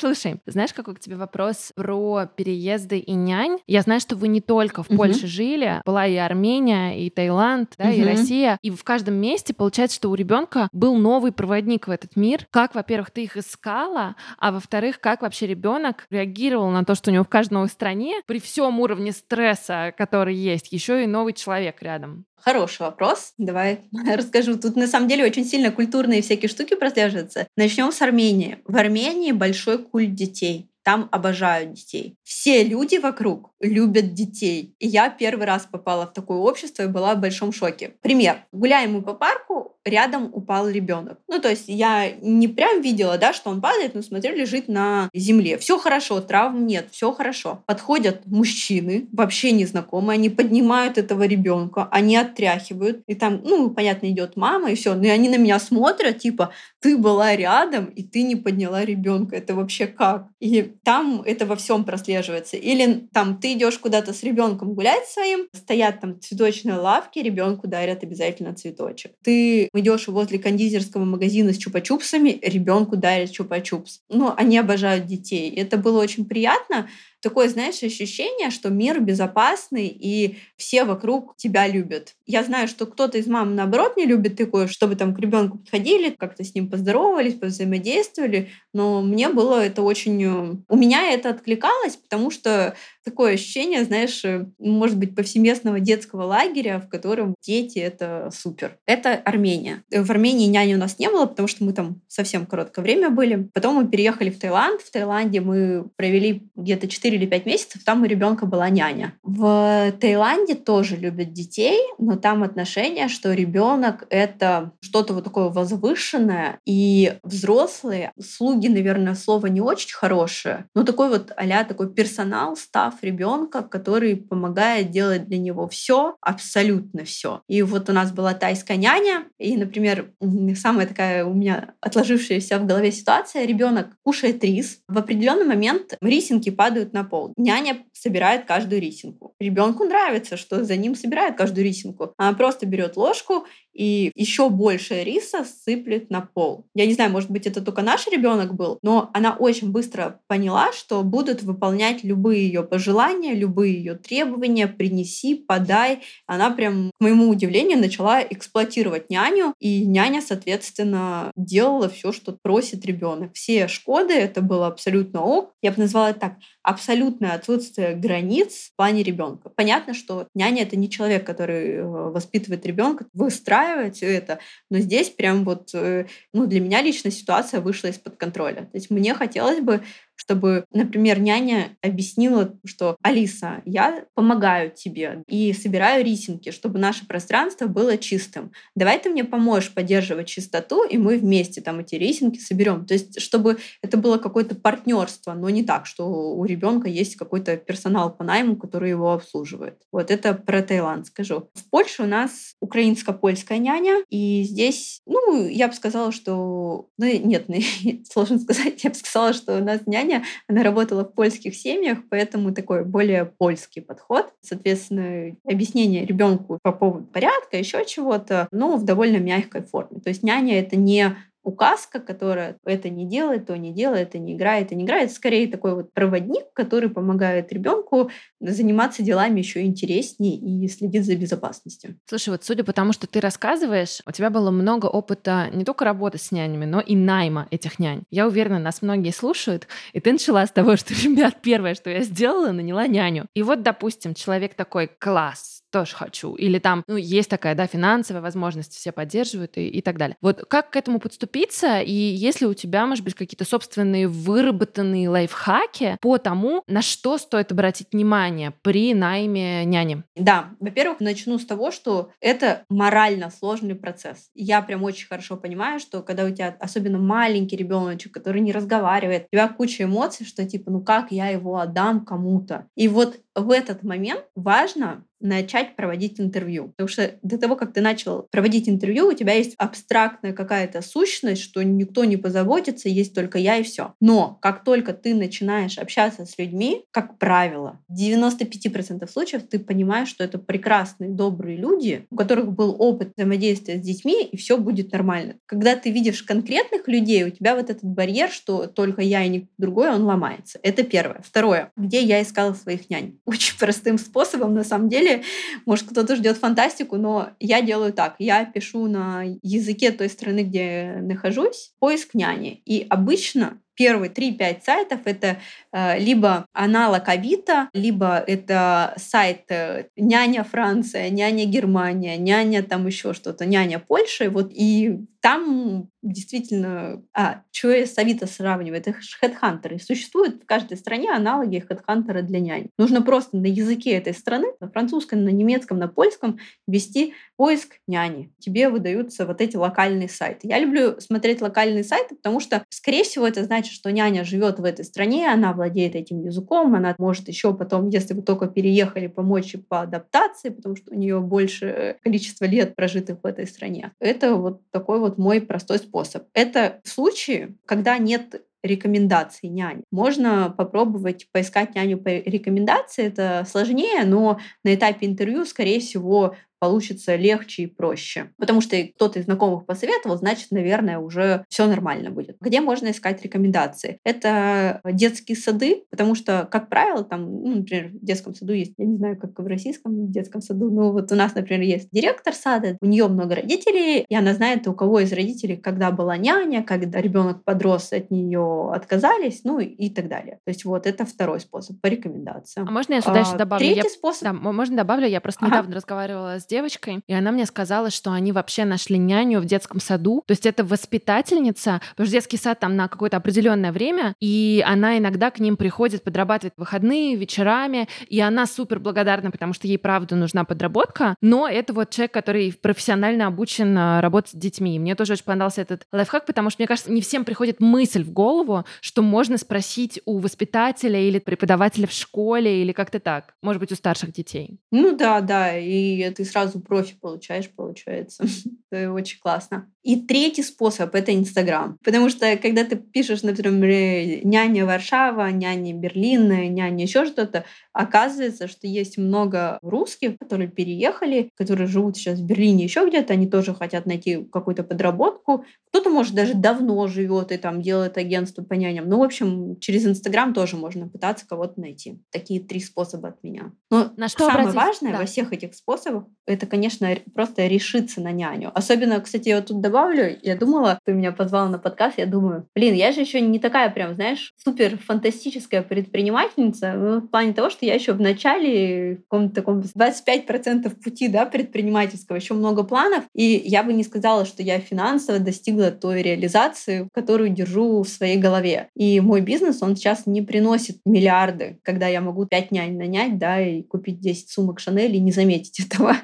Слушай, знаешь, какой к тебе вопрос про переезды и нянь? Я знаю, что вы не только в угу. Польше жили, была и Армения, и Таиланд, да, угу. и Россия. И в каждом месте получается, что у ребенка был новый проводник в этот мир. Как, во-первых, ты их искала, а во-вторых, как вообще ребенок реагировал на то, что у него в каждой новой стране при всем уровне стресса, который есть, еще и новый человек рядом. Хороший вопрос. Давай расскажу. Тут на самом деле очень сильно культурные всякие штуки прослеживаются. Начнем с Армении. В Армении большой культ детей. Там обожают детей. Все люди вокруг любят детей. И я первый раз попала в такое общество и была в большом шоке. Пример. Гуляем мы по парку, рядом упал ребенок. Ну, то есть я не прям видела, да, что он падает, но смотрю, лежит на земле. Все хорошо, травм нет, все хорошо. Подходят мужчины, вообще незнакомые, они поднимают этого ребенка, они оттряхивают, и там, ну, понятно, идет мама, и все. Но они на меня смотрят, типа, ты была рядом, и ты не подняла ребенка. Это вообще как? И там это во всем прослеживается. Или там ты идешь куда-то с ребенком гулять своим, стоят там цветочные лавки, ребенку дарят обязательно цветочек. Ты идешь возле кондитерского магазина с чупа-чупсами, ребенку дарят чупа-чупс. Ну, они обожают детей. Это было очень приятно, такое, знаешь, ощущение, что мир безопасный, и все вокруг тебя любят. Я знаю, что кто-то из мам, наоборот, не любит такое, чтобы там к ребенку подходили, как-то с ним поздоровались, взаимодействовали, но мне было это очень... Э, у меня это откликалось, потому что такое ощущение, знаешь, э, может быть, повсеместного детского лагеря, в котором дети — это супер. Это Армения. В Армении няни у нас не было, потому что мы там совсем короткое время были. Потом мы переехали в Таиланд. В Таиланде мы провели где-то 4 или 5 месяцев, там у ребенка была няня. В Таиланде тоже любят детей, но там отношение, что ребенок — это что-то вот такое возвышенное, и взрослые, слуги, наверное, слово не очень хорошее, но такой вот а такой персонал, став состав ребенка, который помогает делать для него все, абсолютно все. И вот у нас была тайская няня, и, например, самая такая у меня отложившаяся в голове ситуация, ребенок кушает рис, в определенный момент рисинки падают на пол. Няня собирает каждую рисинку. Ребенку нравится, что за ним собирает каждую рисинку. Она просто берет ложку и еще больше риса сыплет на пол. Я не знаю, может быть, это только наш ребенок был, но она очень быстро поняла, что будут выполнять любые ее пожелания, любые ее требования, принеси, подай. Она прям, к моему удивлению, начала эксплуатировать няню, и няня, соответственно, делала все, что просит ребенок. Все шкоды, это было абсолютно ок. Я бы назвала это так, абсолютное отсутствие границ в плане ребенка. Понятно, что няня это не человек, который э, воспитывает ребенка, выстраивает это, но здесь прям вот, э, ну, для меня лично ситуация вышла из-под контроля. То есть мне хотелось бы чтобы, например, няня объяснила, что «Алиса, я помогаю тебе и собираю рисинки, чтобы наше пространство было чистым. Давай ты мне поможешь поддерживать чистоту, и мы вместе там эти рисинки соберем». То есть, чтобы это было какое-то партнерство, но не так, что у ребенка есть какой-то персонал по найму, который его обслуживает. Вот это про Таиланд скажу. В Польше у нас украинско-польская няня, и здесь, ну, я бы сказала, что... Ну, нет, сложно сказать. Я бы сказала, что у нас няня образования. Она работала в польских семьях, поэтому такой более польский подход. Соответственно, объяснение ребенку по поводу порядка, еще чего-то, но в довольно мягкой форме. То есть няня — это не указка, которая это не делает, то не делает, это не играет, это не играет. Скорее такой вот проводник, который помогает ребенку заниматься делами еще интереснее и следит за безопасностью. Слушай, вот судя по тому, что ты рассказываешь, у тебя было много опыта не только работы с нянями, но и найма этих нянь. Я уверена, нас многие слушают, и ты начала с того, что, ребят, первое, что я сделала, наняла няню. И вот, допустим, человек такой, класс, тоже хочу. Или там, ну, есть такая, да, финансовая возможность, все поддерживают и, и так далее. Вот как к этому подступиться? И если у тебя, может быть, какие-то собственные выработанные лайфхаки по тому, на что стоит обратить внимание при найме няни? Да, во-первых, начну с того, что это морально сложный процесс. Я прям очень хорошо понимаю, что когда у тебя особенно маленький ребеночек, который не разговаривает, у тебя куча эмоций, что типа, ну как я его отдам кому-то? И вот в этот момент важно начать проводить интервью. Потому что до того, как ты начал проводить интервью, у тебя есть абстрактная какая-то сущность, что никто не позаботится, есть только я и все. Но как только ты начинаешь общаться с людьми, как правило, в 95% случаев ты понимаешь, что это прекрасные, добрые люди, у которых был опыт взаимодействия с детьми, и все будет нормально. Когда ты видишь конкретных людей, у тебя вот этот барьер, что только я и никто другой, он ломается. Это первое. Второе. Где я искала своих нянь? Очень простым способом, на самом деле, деле, может, кто-то ждет фантастику, но я делаю так. Я пишу на языке той страны, где нахожусь, поиск няни. И обычно первые 3-5 сайтов это э, либо аналог Авито, либо это сайт э, няня Франция, няня Германия, няня там еще что-то, няня Польши. Вот и там действительно... А, что я с Авито сравниваю? Это хедхантеры. Существуют в каждой стране аналоги хедхантера для нянь. Нужно просто на языке этой страны, на французском, на немецком, на польском ввести поиск няни. Тебе выдаются вот эти локальные сайты. Я люблю смотреть локальные сайты, потому что, скорее всего, это значит, что няня живет в этой стране, она владеет этим языком, она может еще потом, если вы только переехали, помочь по адаптации, потому что у нее больше количество лет прожитых в этой стране. Это вот такой вот мой простой способ. Это в случае, когда нет рекомендаций няни. Можно попробовать поискать няню по рекомендации. Это сложнее, но на этапе интервью, скорее всего, получится легче и проще. Потому что кто-то из знакомых посоветовал, значит, наверное, уже все нормально будет. Где можно искать рекомендации? Это детские сады, потому что, как правило, там, ну, например, в детском саду есть, я не знаю, как в российском детском саду, но вот у нас, например, есть директор сада, у нее много родителей, и она знает, у кого из родителей, когда была няня, когда ребенок подрос, от нее отказались, ну и так далее. То есть вот это второй способ по рекомендациям. А можно я сюда еще а, добавлю? Третий я... способ. Да, можно добавлю? Я просто ага. недавно разговаривала с девочкой, и она мне сказала, что они вообще нашли няню в детском саду. То есть это воспитательница, потому что детский сад там на какое-то определенное время, и она иногда к ним приходит, подрабатывает выходные, вечерами, и она супер благодарна, потому что ей правда нужна подработка, но это вот человек, который профессионально обучен а, работать с детьми. Мне тоже очень понравился этот лайфхак, потому что, мне кажется, не всем приходит мысль в голову, что можно спросить у воспитателя или преподавателя в школе или как-то так. Может быть, у старших детей. Ну да, да, и ты сразу сразу профи получаешь, получается. Это очень классно. И третий способ — это Инстаграм. Потому что когда ты пишешь, например, «няня Варшава», «няня Берлин», «няня еще что-то», оказывается, что есть много русских, которые переехали, которые живут сейчас в Берлине еще где-то, они тоже хотят найти какую-то подработку. Кто-то, может, даже давно живет и там делает агентство по няням. Ну, в общем, через Инстаграм тоже можно пытаться кого-то найти. Такие три способа от меня. Но На что самое обратить? важное да. во всех этих способах это, конечно, просто решиться на няню. Особенно, кстати, я вот тут добавлю, я думала, ты меня позвала на подкаст, я думаю, блин, я же еще не такая прям, знаешь, супер фантастическая предпринимательница, ну, в плане того, что я еще в начале, в каком-то таком 25% пути, да, предпринимательского, еще много планов, и я бы не сказала, что я финансово достигла той реализации, которую держу в своей голове. И мой бизнес, он сейчас не приносит миллиарды, когда я могу 5 нянь нанять, да, и купить 10 сумок Шанель и не заметить этого.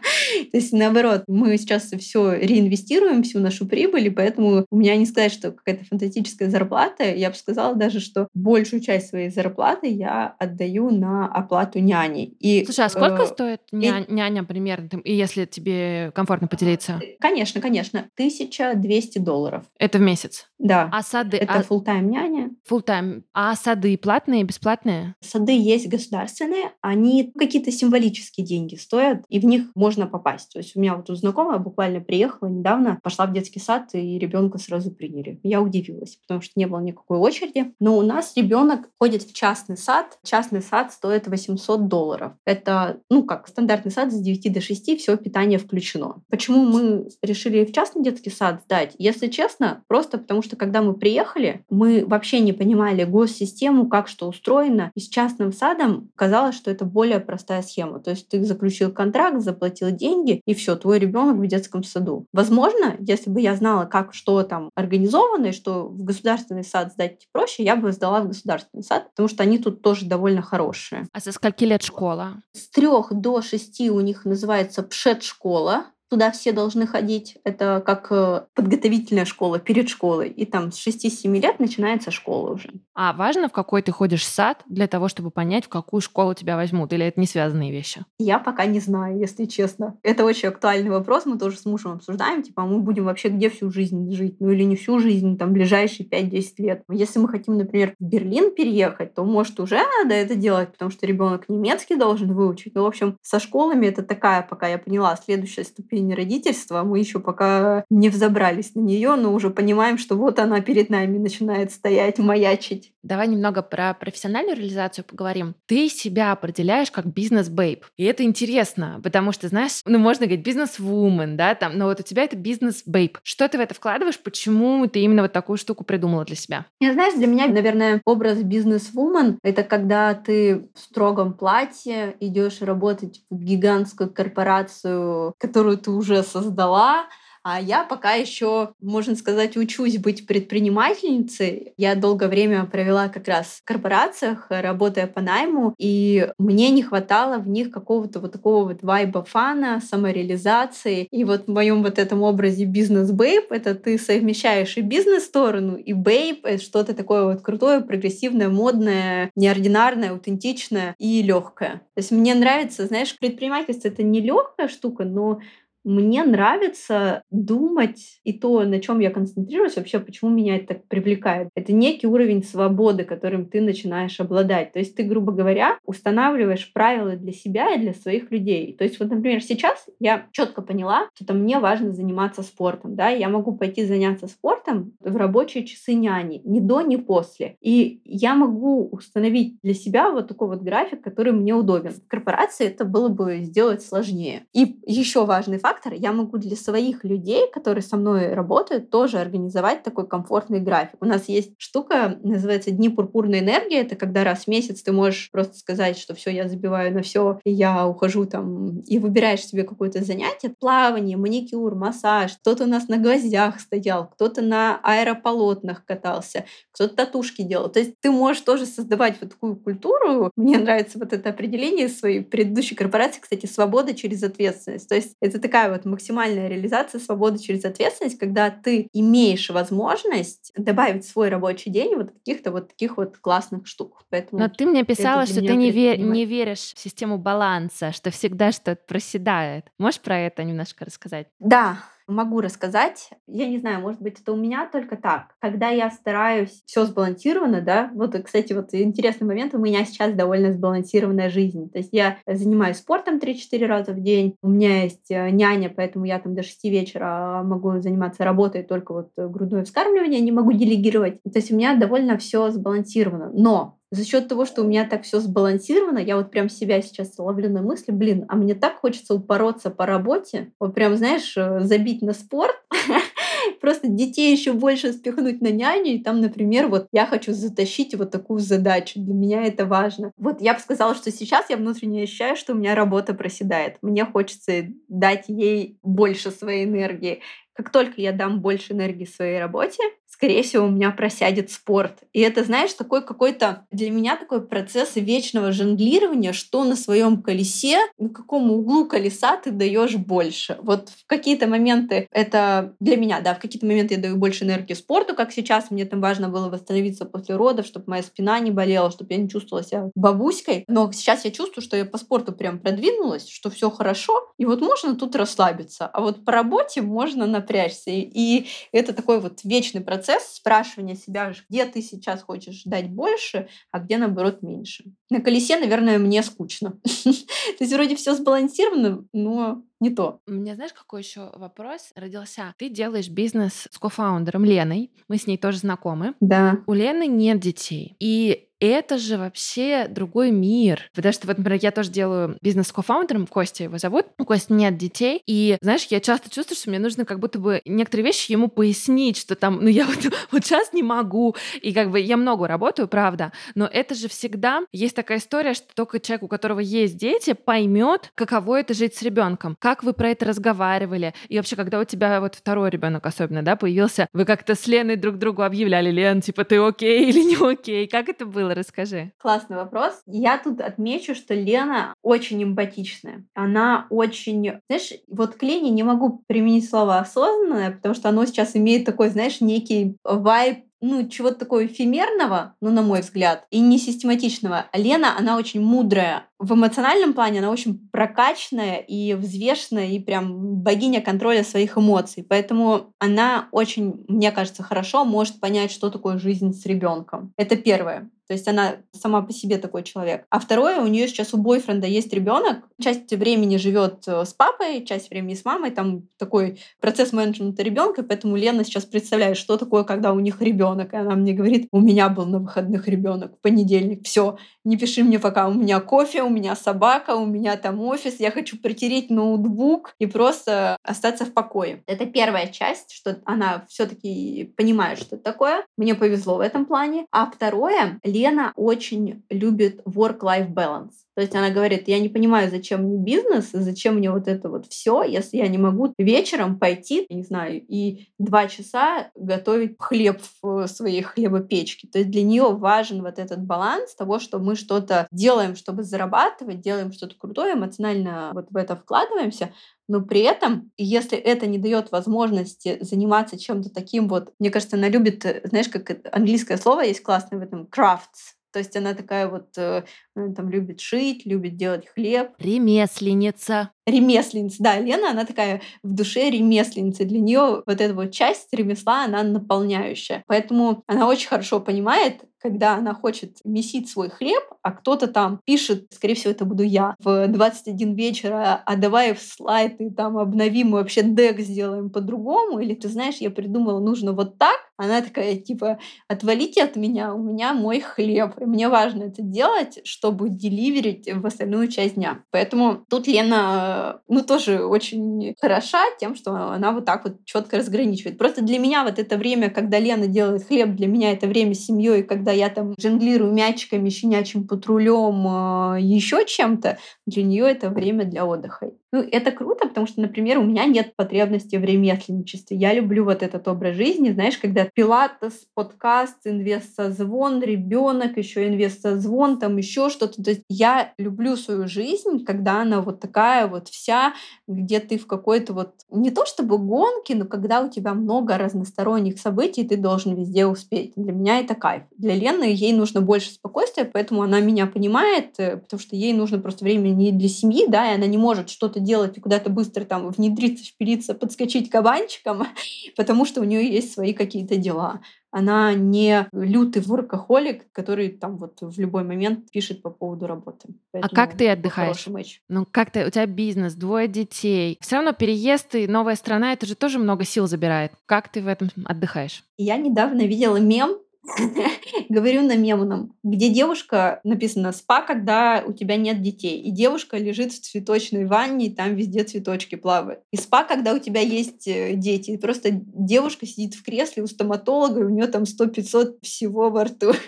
То есть, наоборот, мы сейчас все реинвестируем, всю нашу прибыль, и поэтому у меня не сказать, что какая-то фантастическая зарплата. Я бы сказала даже, что большую часть своей зарплаты я отдаю на оплату няни. И, Слушай, а сколько э, стоит ня- и... няня примерно, и если тебе комфортно поделиться? Конечно, конечно. 1200 долларов. Это в месяц? Да. А сады? Это а... full-time няня. Full-time. А сады платные, бесплатные? Сады есть государственные, они какие-то символические деньги стоят, и в них можно попасть. То есть у меня вот тут знакомая буквально приехала недавно, пошла в детский сад, и ребенка сразу приняли. Я удивилась, потому что не было никакой очереди. Но у нас ребенок ходит в частный сад. Частный сад стоит 800 долларов. Это, ну, как стандартный сад с 9 до 6, все питание включено. Почему мы решили в частный детский сад сдать? Если честно, просто потому что когда мы приехали, мы вообще не понимали госсистему, как что устроено. И с частным садом казалось, что это более простая схема. То есть ты заключил контракт, заплатил деньги, и все, твой ребенок в детском саду. Возможно, если бы я знала, как что там организовано, и что в государственный сад сдать проще, я бы сдала в государственный сад, потому что они тут тоже довольно хорошие. А со скольки лет школа? С трех до шести у них называется пшет-школа. Туда все должны ходить. Это как э, подготовительная школа перед школой. И там с 6-7 лет начинается школа уже. А важно, в какой ты ходишь сад для того, чтобы понять, в какую школу тебя возьмут? Или это не связанные вещи? Я пока не знаю, если честно. Это очень актуальный вопрос. Мы тоже с мужем обсуждаем. Типа, а мы будем вообще где всю жизнь жить? Ну или не всю жизнь, там, ближайшие 5-10 лет. Если мы хотим, например, в Берлин переехать, то, может, уже надо это делать, потому что ребенок немецкий должен выучить. Ну, в общем, со школами это такая, пока я поняла, следующая ступень ступени родительства. Мы еще пока не взобрались на нее, но уже понимаем, что вот она перед нами начинает стоять, маячить. Давай немного про профессиональную реализацию поговорим. Ты себя определяешь как бизнес-бейб. И это интересно, потому что, знаешь, ну, можно говорить бизнес-вумен, да, там, но вот у тебя это бизнес-бейб. Что ты в это вкладываешь? Почему ты именно вот такую штуку придумала для себя? Я, знаешь, для меня, наверное, образ бизнес-вумен — это когда ты в строгом платье идешь работать в гигантскую корпорацию, которую ты уже создала, а я пока еще, можно сказать, учусь быть предпринимательницей. Я долгое время провела как раз в корпорациях, работая по найму, и мне не хватало в них какого-то вот такого вот вайба фана, самореализации. И вот в моем вот этом образе бизнес-бейб это ты совмещаешь и бизнес-сторону, и бейб, это что-то такое вот крутое, прогрессивное, модное, неординарное, аутентичное и легкое. То есть мне нравится, знаешь, предпринимательство это не легкая штука, но мне нравится думать и то, на чем я концентрируюсь, вообще, почему меня это так привлекает. Это некий уровень свободы, которым ты начинаешь обладать. То есть ты, грубо говоря, устанавливаешь правила для себя и для своих людей. То есть вот, например, сейчас я четко поняла, что мне важно заниматься спортом. Да? Я могу пойти заняться спортом в рабочие часы няни, ни до, ни после. И я могу установить для себя вот такой вот график, который мне удобен. В корпорации это было бы сделать сложнее. И еще важный факт, фактор, я могу для своих людей, которые со мной работают, тоже организовать такой комфортный график. У нас есть штука, называется Дни пурпурной энергии. Это когда раз в месяц ты можешь просто сказать, что все, я забиваю на все, и я ухожу там, и выбираешь себе какое-то занятие. Плавание, маникюр, массаж. Кто-то у нас на гвоздях стоял, кто-то на аэрополотнах катался, кто-то татушки делал. То есть ты можешь тоже создавать вот такую культуру. Мне нравится вот это определение своей предыдущей корпорации, кстати, свобода через ответственность. То есть это такая такая вот максимальная реализация свободы через ответственность, когда ты имеешь возможность добавить в свой рабочий день вот каких-то вот таких вот классных штук. Поэтому Но ты мне писала, что ты не, вер, не веришь в систему баланса, что всегда что-то проседает. Можешь про это немножко рассказать? Да, могу рассказать. Я не знаю, может быть, это у меня только так. Когда я стараюсь все сбалансировано, да, вот, кстати, вот интересный момент, у меня сейчас довольно сбалансированная жизнь. То есть я занимаюсь спортом 3-4 раза в день, у меня есть э, няня, поэтому я там до 6 вечера могу заниматься работой, только вот грудное вскармливание не могу делегировать. То есть у меня довольно все сбалансировано. Но за счет того, что у меня так все сбалансировано, я вот прям себя сейчас ловлю на мысли, блин, а мне так хочется упороться по работе, вот прям, знаешь, э, забить на спорт, просто детей еще больше спихнуть на няню, и там, например, вот я хочу затащить вот такую задачу, для меня это важно. Вот я бы сказала, что сейчас я внутренне ощущаю, что у меня работа проседает. Мне хочется дать ей больше своей энергии. Как только я дам больше энергии своей работе, скорее всего, у меня просядет спорт. И это, знаешь, такой какой-то для меня такой процесс вечного жонглирования, что на своем колесе, на каком углу колеса ты даешь больше. Вот в какие-то моменты это для меня, да, в какие-то моменты я даю больше энергии спорту, как сейчас мне там важно было восстановиться после родов, чтобы моя спина не болела, чтобы я не чувствовала себя бабуськой. Но сейчас я чувствую, что я по спорту прям продвинулась, что все хорошо, и вот можно тут расслабиться. А вот по работе можно напрячься. И это такой вот вечный процесс спрашивания себя, где ты сейчас хочешь дать больше, а где, наоборот, меньше. На колесе, наверное, мне скучно. То есть вроде все сбалансировано, но не то. У меня, знаешь, какой еще вопрос родился? Ты делаешь бизнес с кофаундером Леной. Мы с ней тоже знакомы. Да. У Лены нет детей. И это же вообще другой мир. Потому что, вот, например, я тоже делаю бизнес с кофаундером, Костя его зовут. У Кости нет детей. И, знаешь, я часто чувствую, что мне нужно как будто бы некоторые вещи ему пояснить, что там, ну, я вот, вот сейчас не могу. И как бы я много работаю, правда. Но это же всегда есть такая история, что только человек, у которого есть дети, поймет, каково это жить с ребенком. Как вы про это разговаривали. И вообще, когда у тебя вот второй ребенок особенно, да, появился, вы как-то с Леной друг другу объявляли, Лен, типа, ты окей или не окей? Как это было? Расскажи. Классный вопрос. Я тут отмечу, что Лена очень эмпатичная. Она очень... Знаешь, вот к Лене не могу применить слово осознанное, потому что оно сейчас имеет такой, знаешь, некий вайб ну, чего-то такого эфемерного, ну, на мой взгляд, и не систематичного. Лена, она очень мудрая. В эмоциональном плане она очень прокачанная и взвешенная, и прям богиня контроля своих эмоций. Поэтому она очень, мне кажется, хорошо может понять, что такое жизнь с ребенком. Это первое. То есть она сама по себе такой человек. А второе, у нее сейчас у бойфренда есть ребенок. Часть времени живет э, с папой, часть времени с мамой. Там такой процесс менеджмента ребенка, поэтому Лена сейчас представляет, что такое, когда у них ребенок. И она мне говорит: у меня был на выходных ребенок в понедельник. Все, не пиши мне пока. У меня кофе, у меня собака, у меня там офис. Я хочу притереть ноутбук и просто остаться в покое. Это первая часть, что она все-таки понимает, что это такое. Мне повезло в этом плане. А второе, Лена очень любит work-life balance. То есть она говорит, я не понимаю, зачем мне бизнес, зачем мне вот это вот все, если я не могу вечером пойти, не знаю, и два часа готовить хлеб в своей хлебопечке. То есть для нее важен вот этот баланс того, что мы что-то делаем, чтобы зарабатывать, делаем что-то крутое, эмоционально вот в это вкладываемся, но при этом, если это не дает возможности заниматься чем-то таким вот, мне кажется, она любит, э, знаешь, как английское слово есть классное в этом, crafts, то есть она такая вот, э, она там любит шить, любит делать хлеб. Ремесленница. Ремесленница, да, Лена, она такая в душе ремесленница. Для нее вот эта вот часть ремесла, она наполняющая. Поэтому она очень хорошо понимает, когда она хочет месить свой хлеб, а кто-то там пишет, скорее всего, это буду я, в 21 вечера, а давай в слайд и там обновим, и вообще дек сделаем по-другому, или ты знаешь, я придумала, нужно вот так, она такая, типа, отвалите от меня, у меня мой хлеб, и мне важно это делать, чтобы деливерить в остальную часть дня. Поэтому тут Лена, ну, тоже очень хороша тем, что она вот так вот четко разграничивает. Просто для меня вот это время, когда Лена делает хлеб, для меня это время с семьей, когда я там жонглирую мячиками, щенячьим патрулем, э, еще чем-то, для нее это время для отдыха. Ну, это круто, потому что, например, у меня нет потребности в ремесленничестве. Я люблю вот этот образ жизни, знаешь, когда пилатес, подкаст, инвест-созвон, ребенок, еще инвест-созвон, там еще что-то. То есть я люблю свою жизнь, когда она вот такая вот вся, где ты в какой-то вот, не то чтобы гонке, но когда у тебя много разносторонних событий, ты должен везде успеть. Для меня это кайф. Для Лены ей нужно больше спокойствия, поэтому она меня понимает, э, потому что ей нужно просто время не для семьи, да, и она не может что-то делать и куда-то быстро там внедриться, впилиться, подскочить кабанчиком, потому что у нее есть свои какие-то дела. Она не лютый воркохолик, который там вот в любой момент пишет по поводу работы. Поэтому а как ты отдыхаешь? Ну, как ты, у тебя бизнес, двое детей. Все равно переезд и новая страна, это же тоже много сил забирает. Как ты в этом отдыхаешь? Я недавно видела мем, Говорю на мемном, где девушка, написано «спа, когда у тебя нет детей». И девушка лежит в цветочной ванне, и там везде цветочки плавают. И спа, когда у тебя есть э, дети. И просто девушка сидит в кресле у стоматолога, и у нее там 100-500 всего во рту.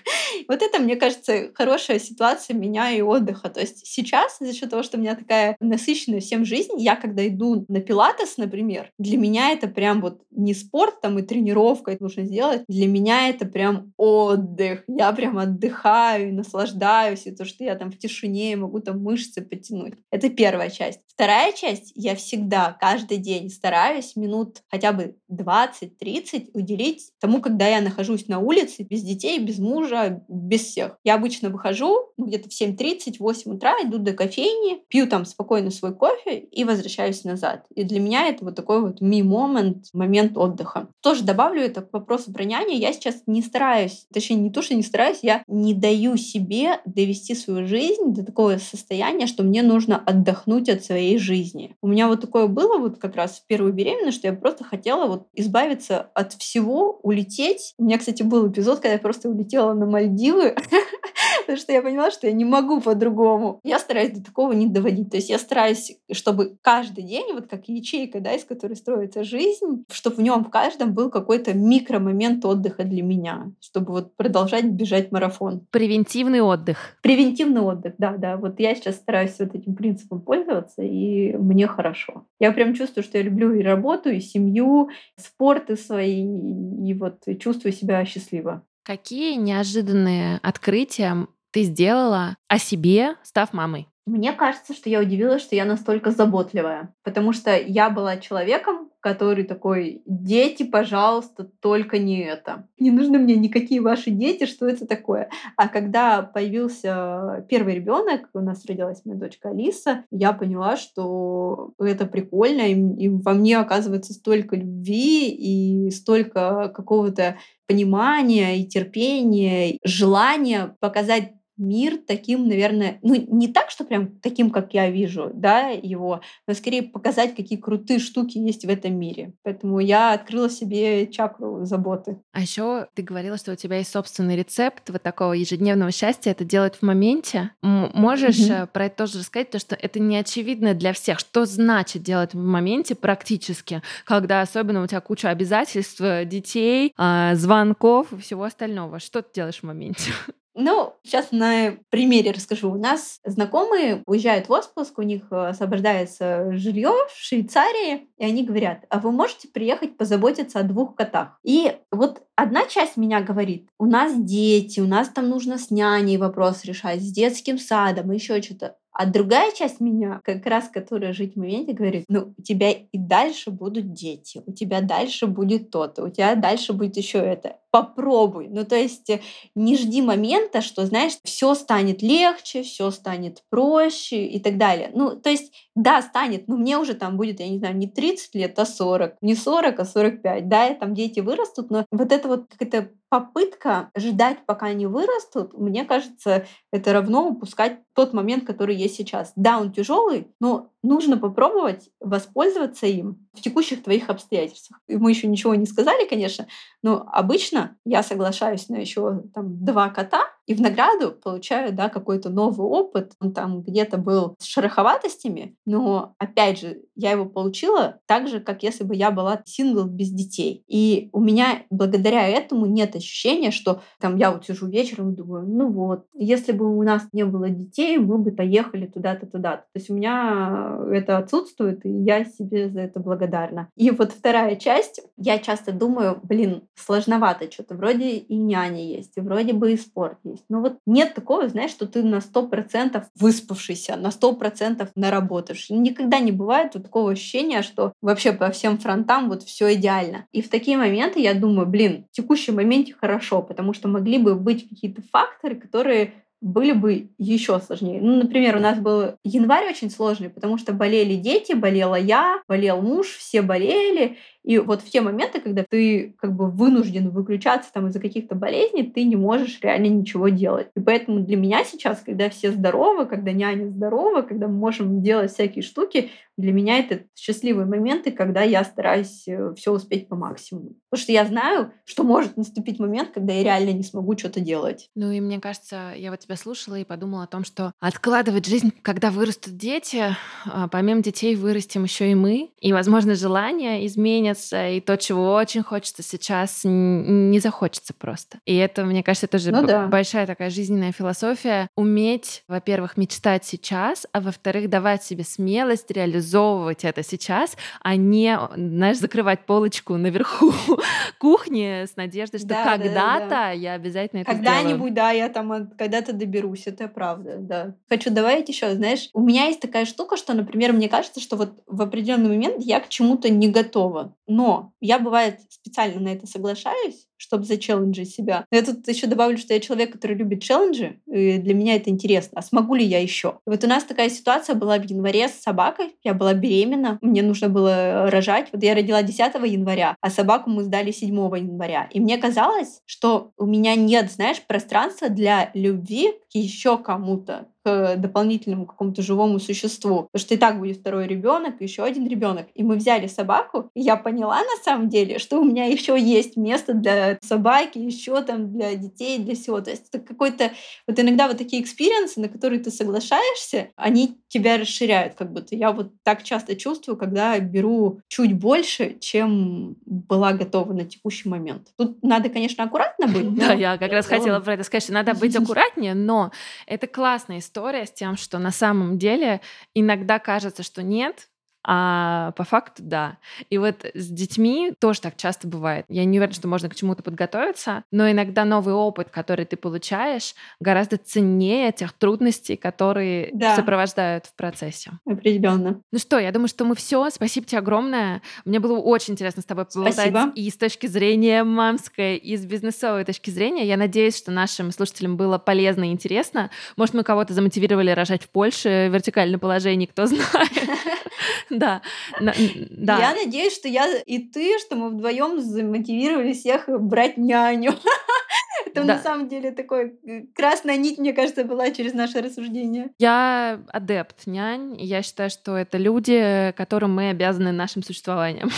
Вот это, мне кажется, хорошая ситуация меня и отдыха. То есть сейчас, за счет того, что у меня такая насыщенная всем жизнь, я когда иду на пилатес, например, для меня это прям вот не спорт там и тренировка, это нужно сделать. Для меня это прям отдых. Я прям отдыхаю и наслаждаюсь, и то, что я там в тишине могу там мышцы потянуть. Это первая часть. Вторая часть, я всегда, каждый день стараюсь минут хотя бы 20-30 уделить тому, когда я нахожусь на улице без детей, без мужа, без всех. Я обычно выхожу ну, где-то в 7.30, 8 утра, иду до кофейни, пью там спокойно свой кофе и возвращаюсь назад. И для меня это вот такой вот ми-момент, момент отдыха. Тоже добавлю это к вопросу про няню. Я сейчас не стараюсь, точнее не то, что не стараюсь, я не даю себе довести свою жизнь до такого состояния, что мне нужно отдохнуть от своей жизни. У меня вот такое было вот как раз в первую беременность, что я просто хотела вот избавиться от всего, улететь. У меня, кстати, был эпизод, когда я просто улетела на Мальдивы, потому что я поняла, что я не могу по-другому. Я стараюсь до такого не доводить. То есть я стараюсь, чтобы каждый день, вот как ячейка, да, из которой строится жизнь, чтобы в нем в каждом был какой-то микромомент отдыха для меня, чтобы вот продолжать бежать марафон. Превентивный отдых. Превентивный отдых, да, да. Вот я сейчас стараюсь вот этим принципом пользоваться, и мне хорошо. Я прям чувствую, что я люблю и работу, и семью, спорты свои, и вот чувствую себя счастливо. Какие неожиданные открытия ты сделала о себе, став мамой? Мне кажется, что я удивилась, что я настолько заботливая, потому что я была человеком, который такой, дети, пожалуйста, только не это. Не нужны мне никакие ваши дети, что это такое. А когда появился первый ребенок, у нас родилась моя дочка Алиса, я поняла, что это прикольно, и, и во мне оказывается столько любви и столько какого-то понимания и терпения, желания показать мир таким, наверное, ну не так, что прям таким, как я вижу, да, его, но скорее показать, какие крутые штуки есть в этом мире. Поэтому я открыла себе чакру заботы. А еще ты говорила, что у тебя есть собственный рецепт вот такого ежедневного счастья, это делать в моменте. Можешь mm-hmm. про это тоже рассказать, то что это не очевидно для всех. Что значит делать в моменте практически, когда особенно у тебя куча обязательств, детей, а, звонков и всего остального. Что ты делаешь в моменте? Ну, сейчас на примере расскажу. У нас знакомые уезжают в отпуск, у них э, освобождается жилье в Швейцарии, и они говорят, а вы можете приехать позаботиться о двух котах? И вот одна часть меня говорит, у нас дети, у нас там нужно с няней вопрос решать, с детским садом, еще что-то. А другая часть меня, как раз которая жить в моменте, говорит, ну, у тебя и дальше будут дети, у тебя дальше будет то-то, у тебя дальше будет еще это. Попробуй. Ну, то есть э, не жди момента, что, знаешь, все станет легче, все станет проще и так далее. Ну, то есть, да, станет, но мне уже там будет, я не знаю, не 30 лет, а 40, не 40, а 45. Да, и там дети вырастут, но вот это вот какая-то попытка ждать, пока они вырастут, мне кажется, это равно упускать тот момент, который есть сейчас. Да, он тяжелый, но нужно попробовать воспользоваться им в текущих твоих обстоятельствах. И мы еще ничего не сказали, конечно, но обычно я соглашаюсь на еще там два кота, и в награду получаю, да, какой-то новый опыт. Он там где-то был с шероховатостями, но, опять же, я его получила так же, как если бы я была сингл без детей. И у меня благодаря этому нет ощущения, что там я вот сижу вечером и думаю, ну вот, если бы у нас не было детей, мы бы поехали туда-то, туда-то. То есть у меня это отсутствует, и я себе за это благодарна. И вот вторая часть, я часто думаю, блин, сложновато что-то. Вроде и няня есть, и вроде бы и спорт есть. Но вот нет такого, знаешь, что ты на сто процентов выспавшийся, на сто процентов наработаешь. Никогда не бывает вот такого ощущения, что вообще по всем фронтам вот все идеально. И в такие моменты я думаю, блин, в текущем моменте хорошо, потому что могли бы быть какие-то факторы, которые были бы еще сложнее. Ну, например, у нас был январь очень сложный, потому что болели дети, болела я, болел муж, все болели, и вот в те моменты, когда ты как бы вынужден выключаться там из-за каких-то болезней, ты не можешь реально ничего делать. И поэтому для меня сейчас, когда все здоровы, когда няня здорова, когда мы можем делать всякие штуки, для меня это счастливые моменты, когда я стараюсь э, все успеть по максимуму. Потому что я знаю, что может наступить момент, когда я реально не смогу что-то делать. Ну и мне кажется, я вот тебя слушала и подумала о том, что откладывать жизнь, когда вырастут дети, а, помимо детей вырастем еще и мы, и, возможно, желания изменятся, изменится, и то, чего очень хочется сейчас, не захочется просто. И это, мне кажется, тоже ну, да. большая такая жизненная философия. Уметь, во-первых, мечтать сейчас, а во-вторых, давать себе смелость реализовывать это сейчас, а не, знаешь, закрывать полочку наверху кухни с надеждой, что да, когда-то да, да. я обязательно это Когда-нибудь, да, я там когда-то доберусь, это правда, да. Хочу добавить еще, знаешь, у меня есть такая штука, что, например, мне кажется, что вот в определенный момент я к чему-то не готова. Но я, бывает, специально на это соглашаюсь, чтобы зачелленджить себя. Но я тут еще добавлю, что я человек, который любит челленджи, и для меня это интересно. А смогу ли я еще? вот у нас такая ситуация была в январе с собакой. Я была беременна, мне нужно было рожать. Вот я родила 10 января, а собаку мы сдали 7 января. И мне казалось, что у меня нет, знаешь, пространства для любви еще кому-то к дополнительному какому-то живому существу. Потому что и так будет второй ребенок, еще один ребенок. И мы взяли собаку, и я поняла на самом деле, что у меня еще есть место для собаки, еще там для детей, для всего. То есть это какой-то... Вот иногда вот такие experience ы, на которые ты соглашаешься, они тебя расширяют как будто. Я вот так часто чувствую, когда беру чуть больше, чем была готова на текущий момент. Тут надо, конечно, аккуратно быть. Да, я как раз хотела про это сказать, что надо быть аккуратнее, но это классная история история с тем, что на самом деле иногда кажется, что нет, а по факту да. И вот с детьми тоже так часто бывает. Я не уверена, что можно к чему-то подготовиться, но иногда новый опыт, который ты получаешь, гораздо ценнее тех трудностей, которые да. сопровождают в процессе. Определенно. Ну что, я думаю, что мы все. Спасибо тебе огромное. Мне было очень интересно с тобой поболтать Спасибо. и с точки зрения мамской, и с бизнесовой точки зрения. Я надеюсь, что нашим слушателям было полезно и интересно. Может, мы кого-то замотивировали рожать в Польше в вертикальном положении, кто знает. Да, да. Я надеюсь, что я и ты, что мы вдвоем замотивировали всех брать няню. Это да. на самом деле такой э, красная нить, мне кажется, была через наше рассуждение. Я адепт нянь. Я считаю, что это люди, которым мы обязаны нашим существованием.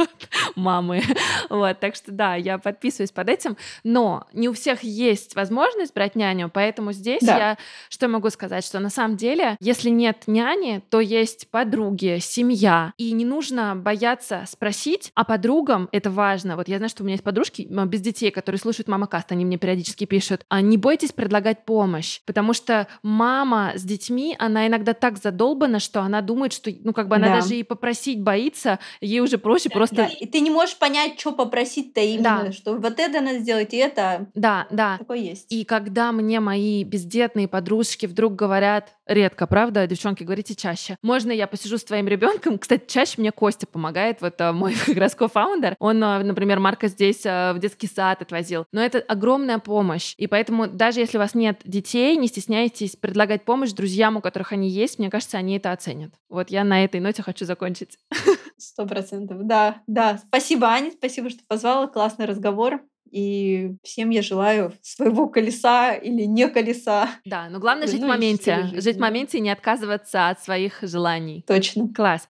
Мамы. Вот, так что да, я подписываюсь под этим. Но не у всех есть возможность брать няню, поэтому здесь да. я что могу сказать, что на самом деле, если нет няни, то есть подруги, семья, и не нужно бояться спросить, а подругам это важно. Вот я знаю, что у меня есть подружки без детей, которые слушают мама каст, они мне периодически пишут, а не бойтесь предлагать помощь, потому что мама с детьми, она иногда так задолбана, что она думает, что, ну, как бы она да. даже и попросить боится, ей уже проще да, просто... Да. И ты не можешь понять, что попросить-то именно, да. что вот это надо сделать, и это... Да, да. Такое есть. И когда мне мои бездетные подружки вдруг говорят, редко, правда, девчонки, говорите чаще, можно я посижу с твоим ребенком? Кстати, чаще мне Костя помогает, вот а, мой как раз кофаундер, он, а, например, Марка здесь а, в детский сад отвозил, но это огромное огромная помощь. И поэтому даже если у вас нет детей, не стесняйтесь предлагать помощь друзьям, у которых они есть. Мне кажется, они это оценят. Вот я на этой ноте хочу закончить. Сто процентов. Да, да. Спасибо, Аня, спасибо, что позвала. Классный разговор. И всем я желаю своего колеса или не колеса. Да, но главное жить ну, в моменте. Жить в моменте и не отказываться от своих желаний. Точно. Класс.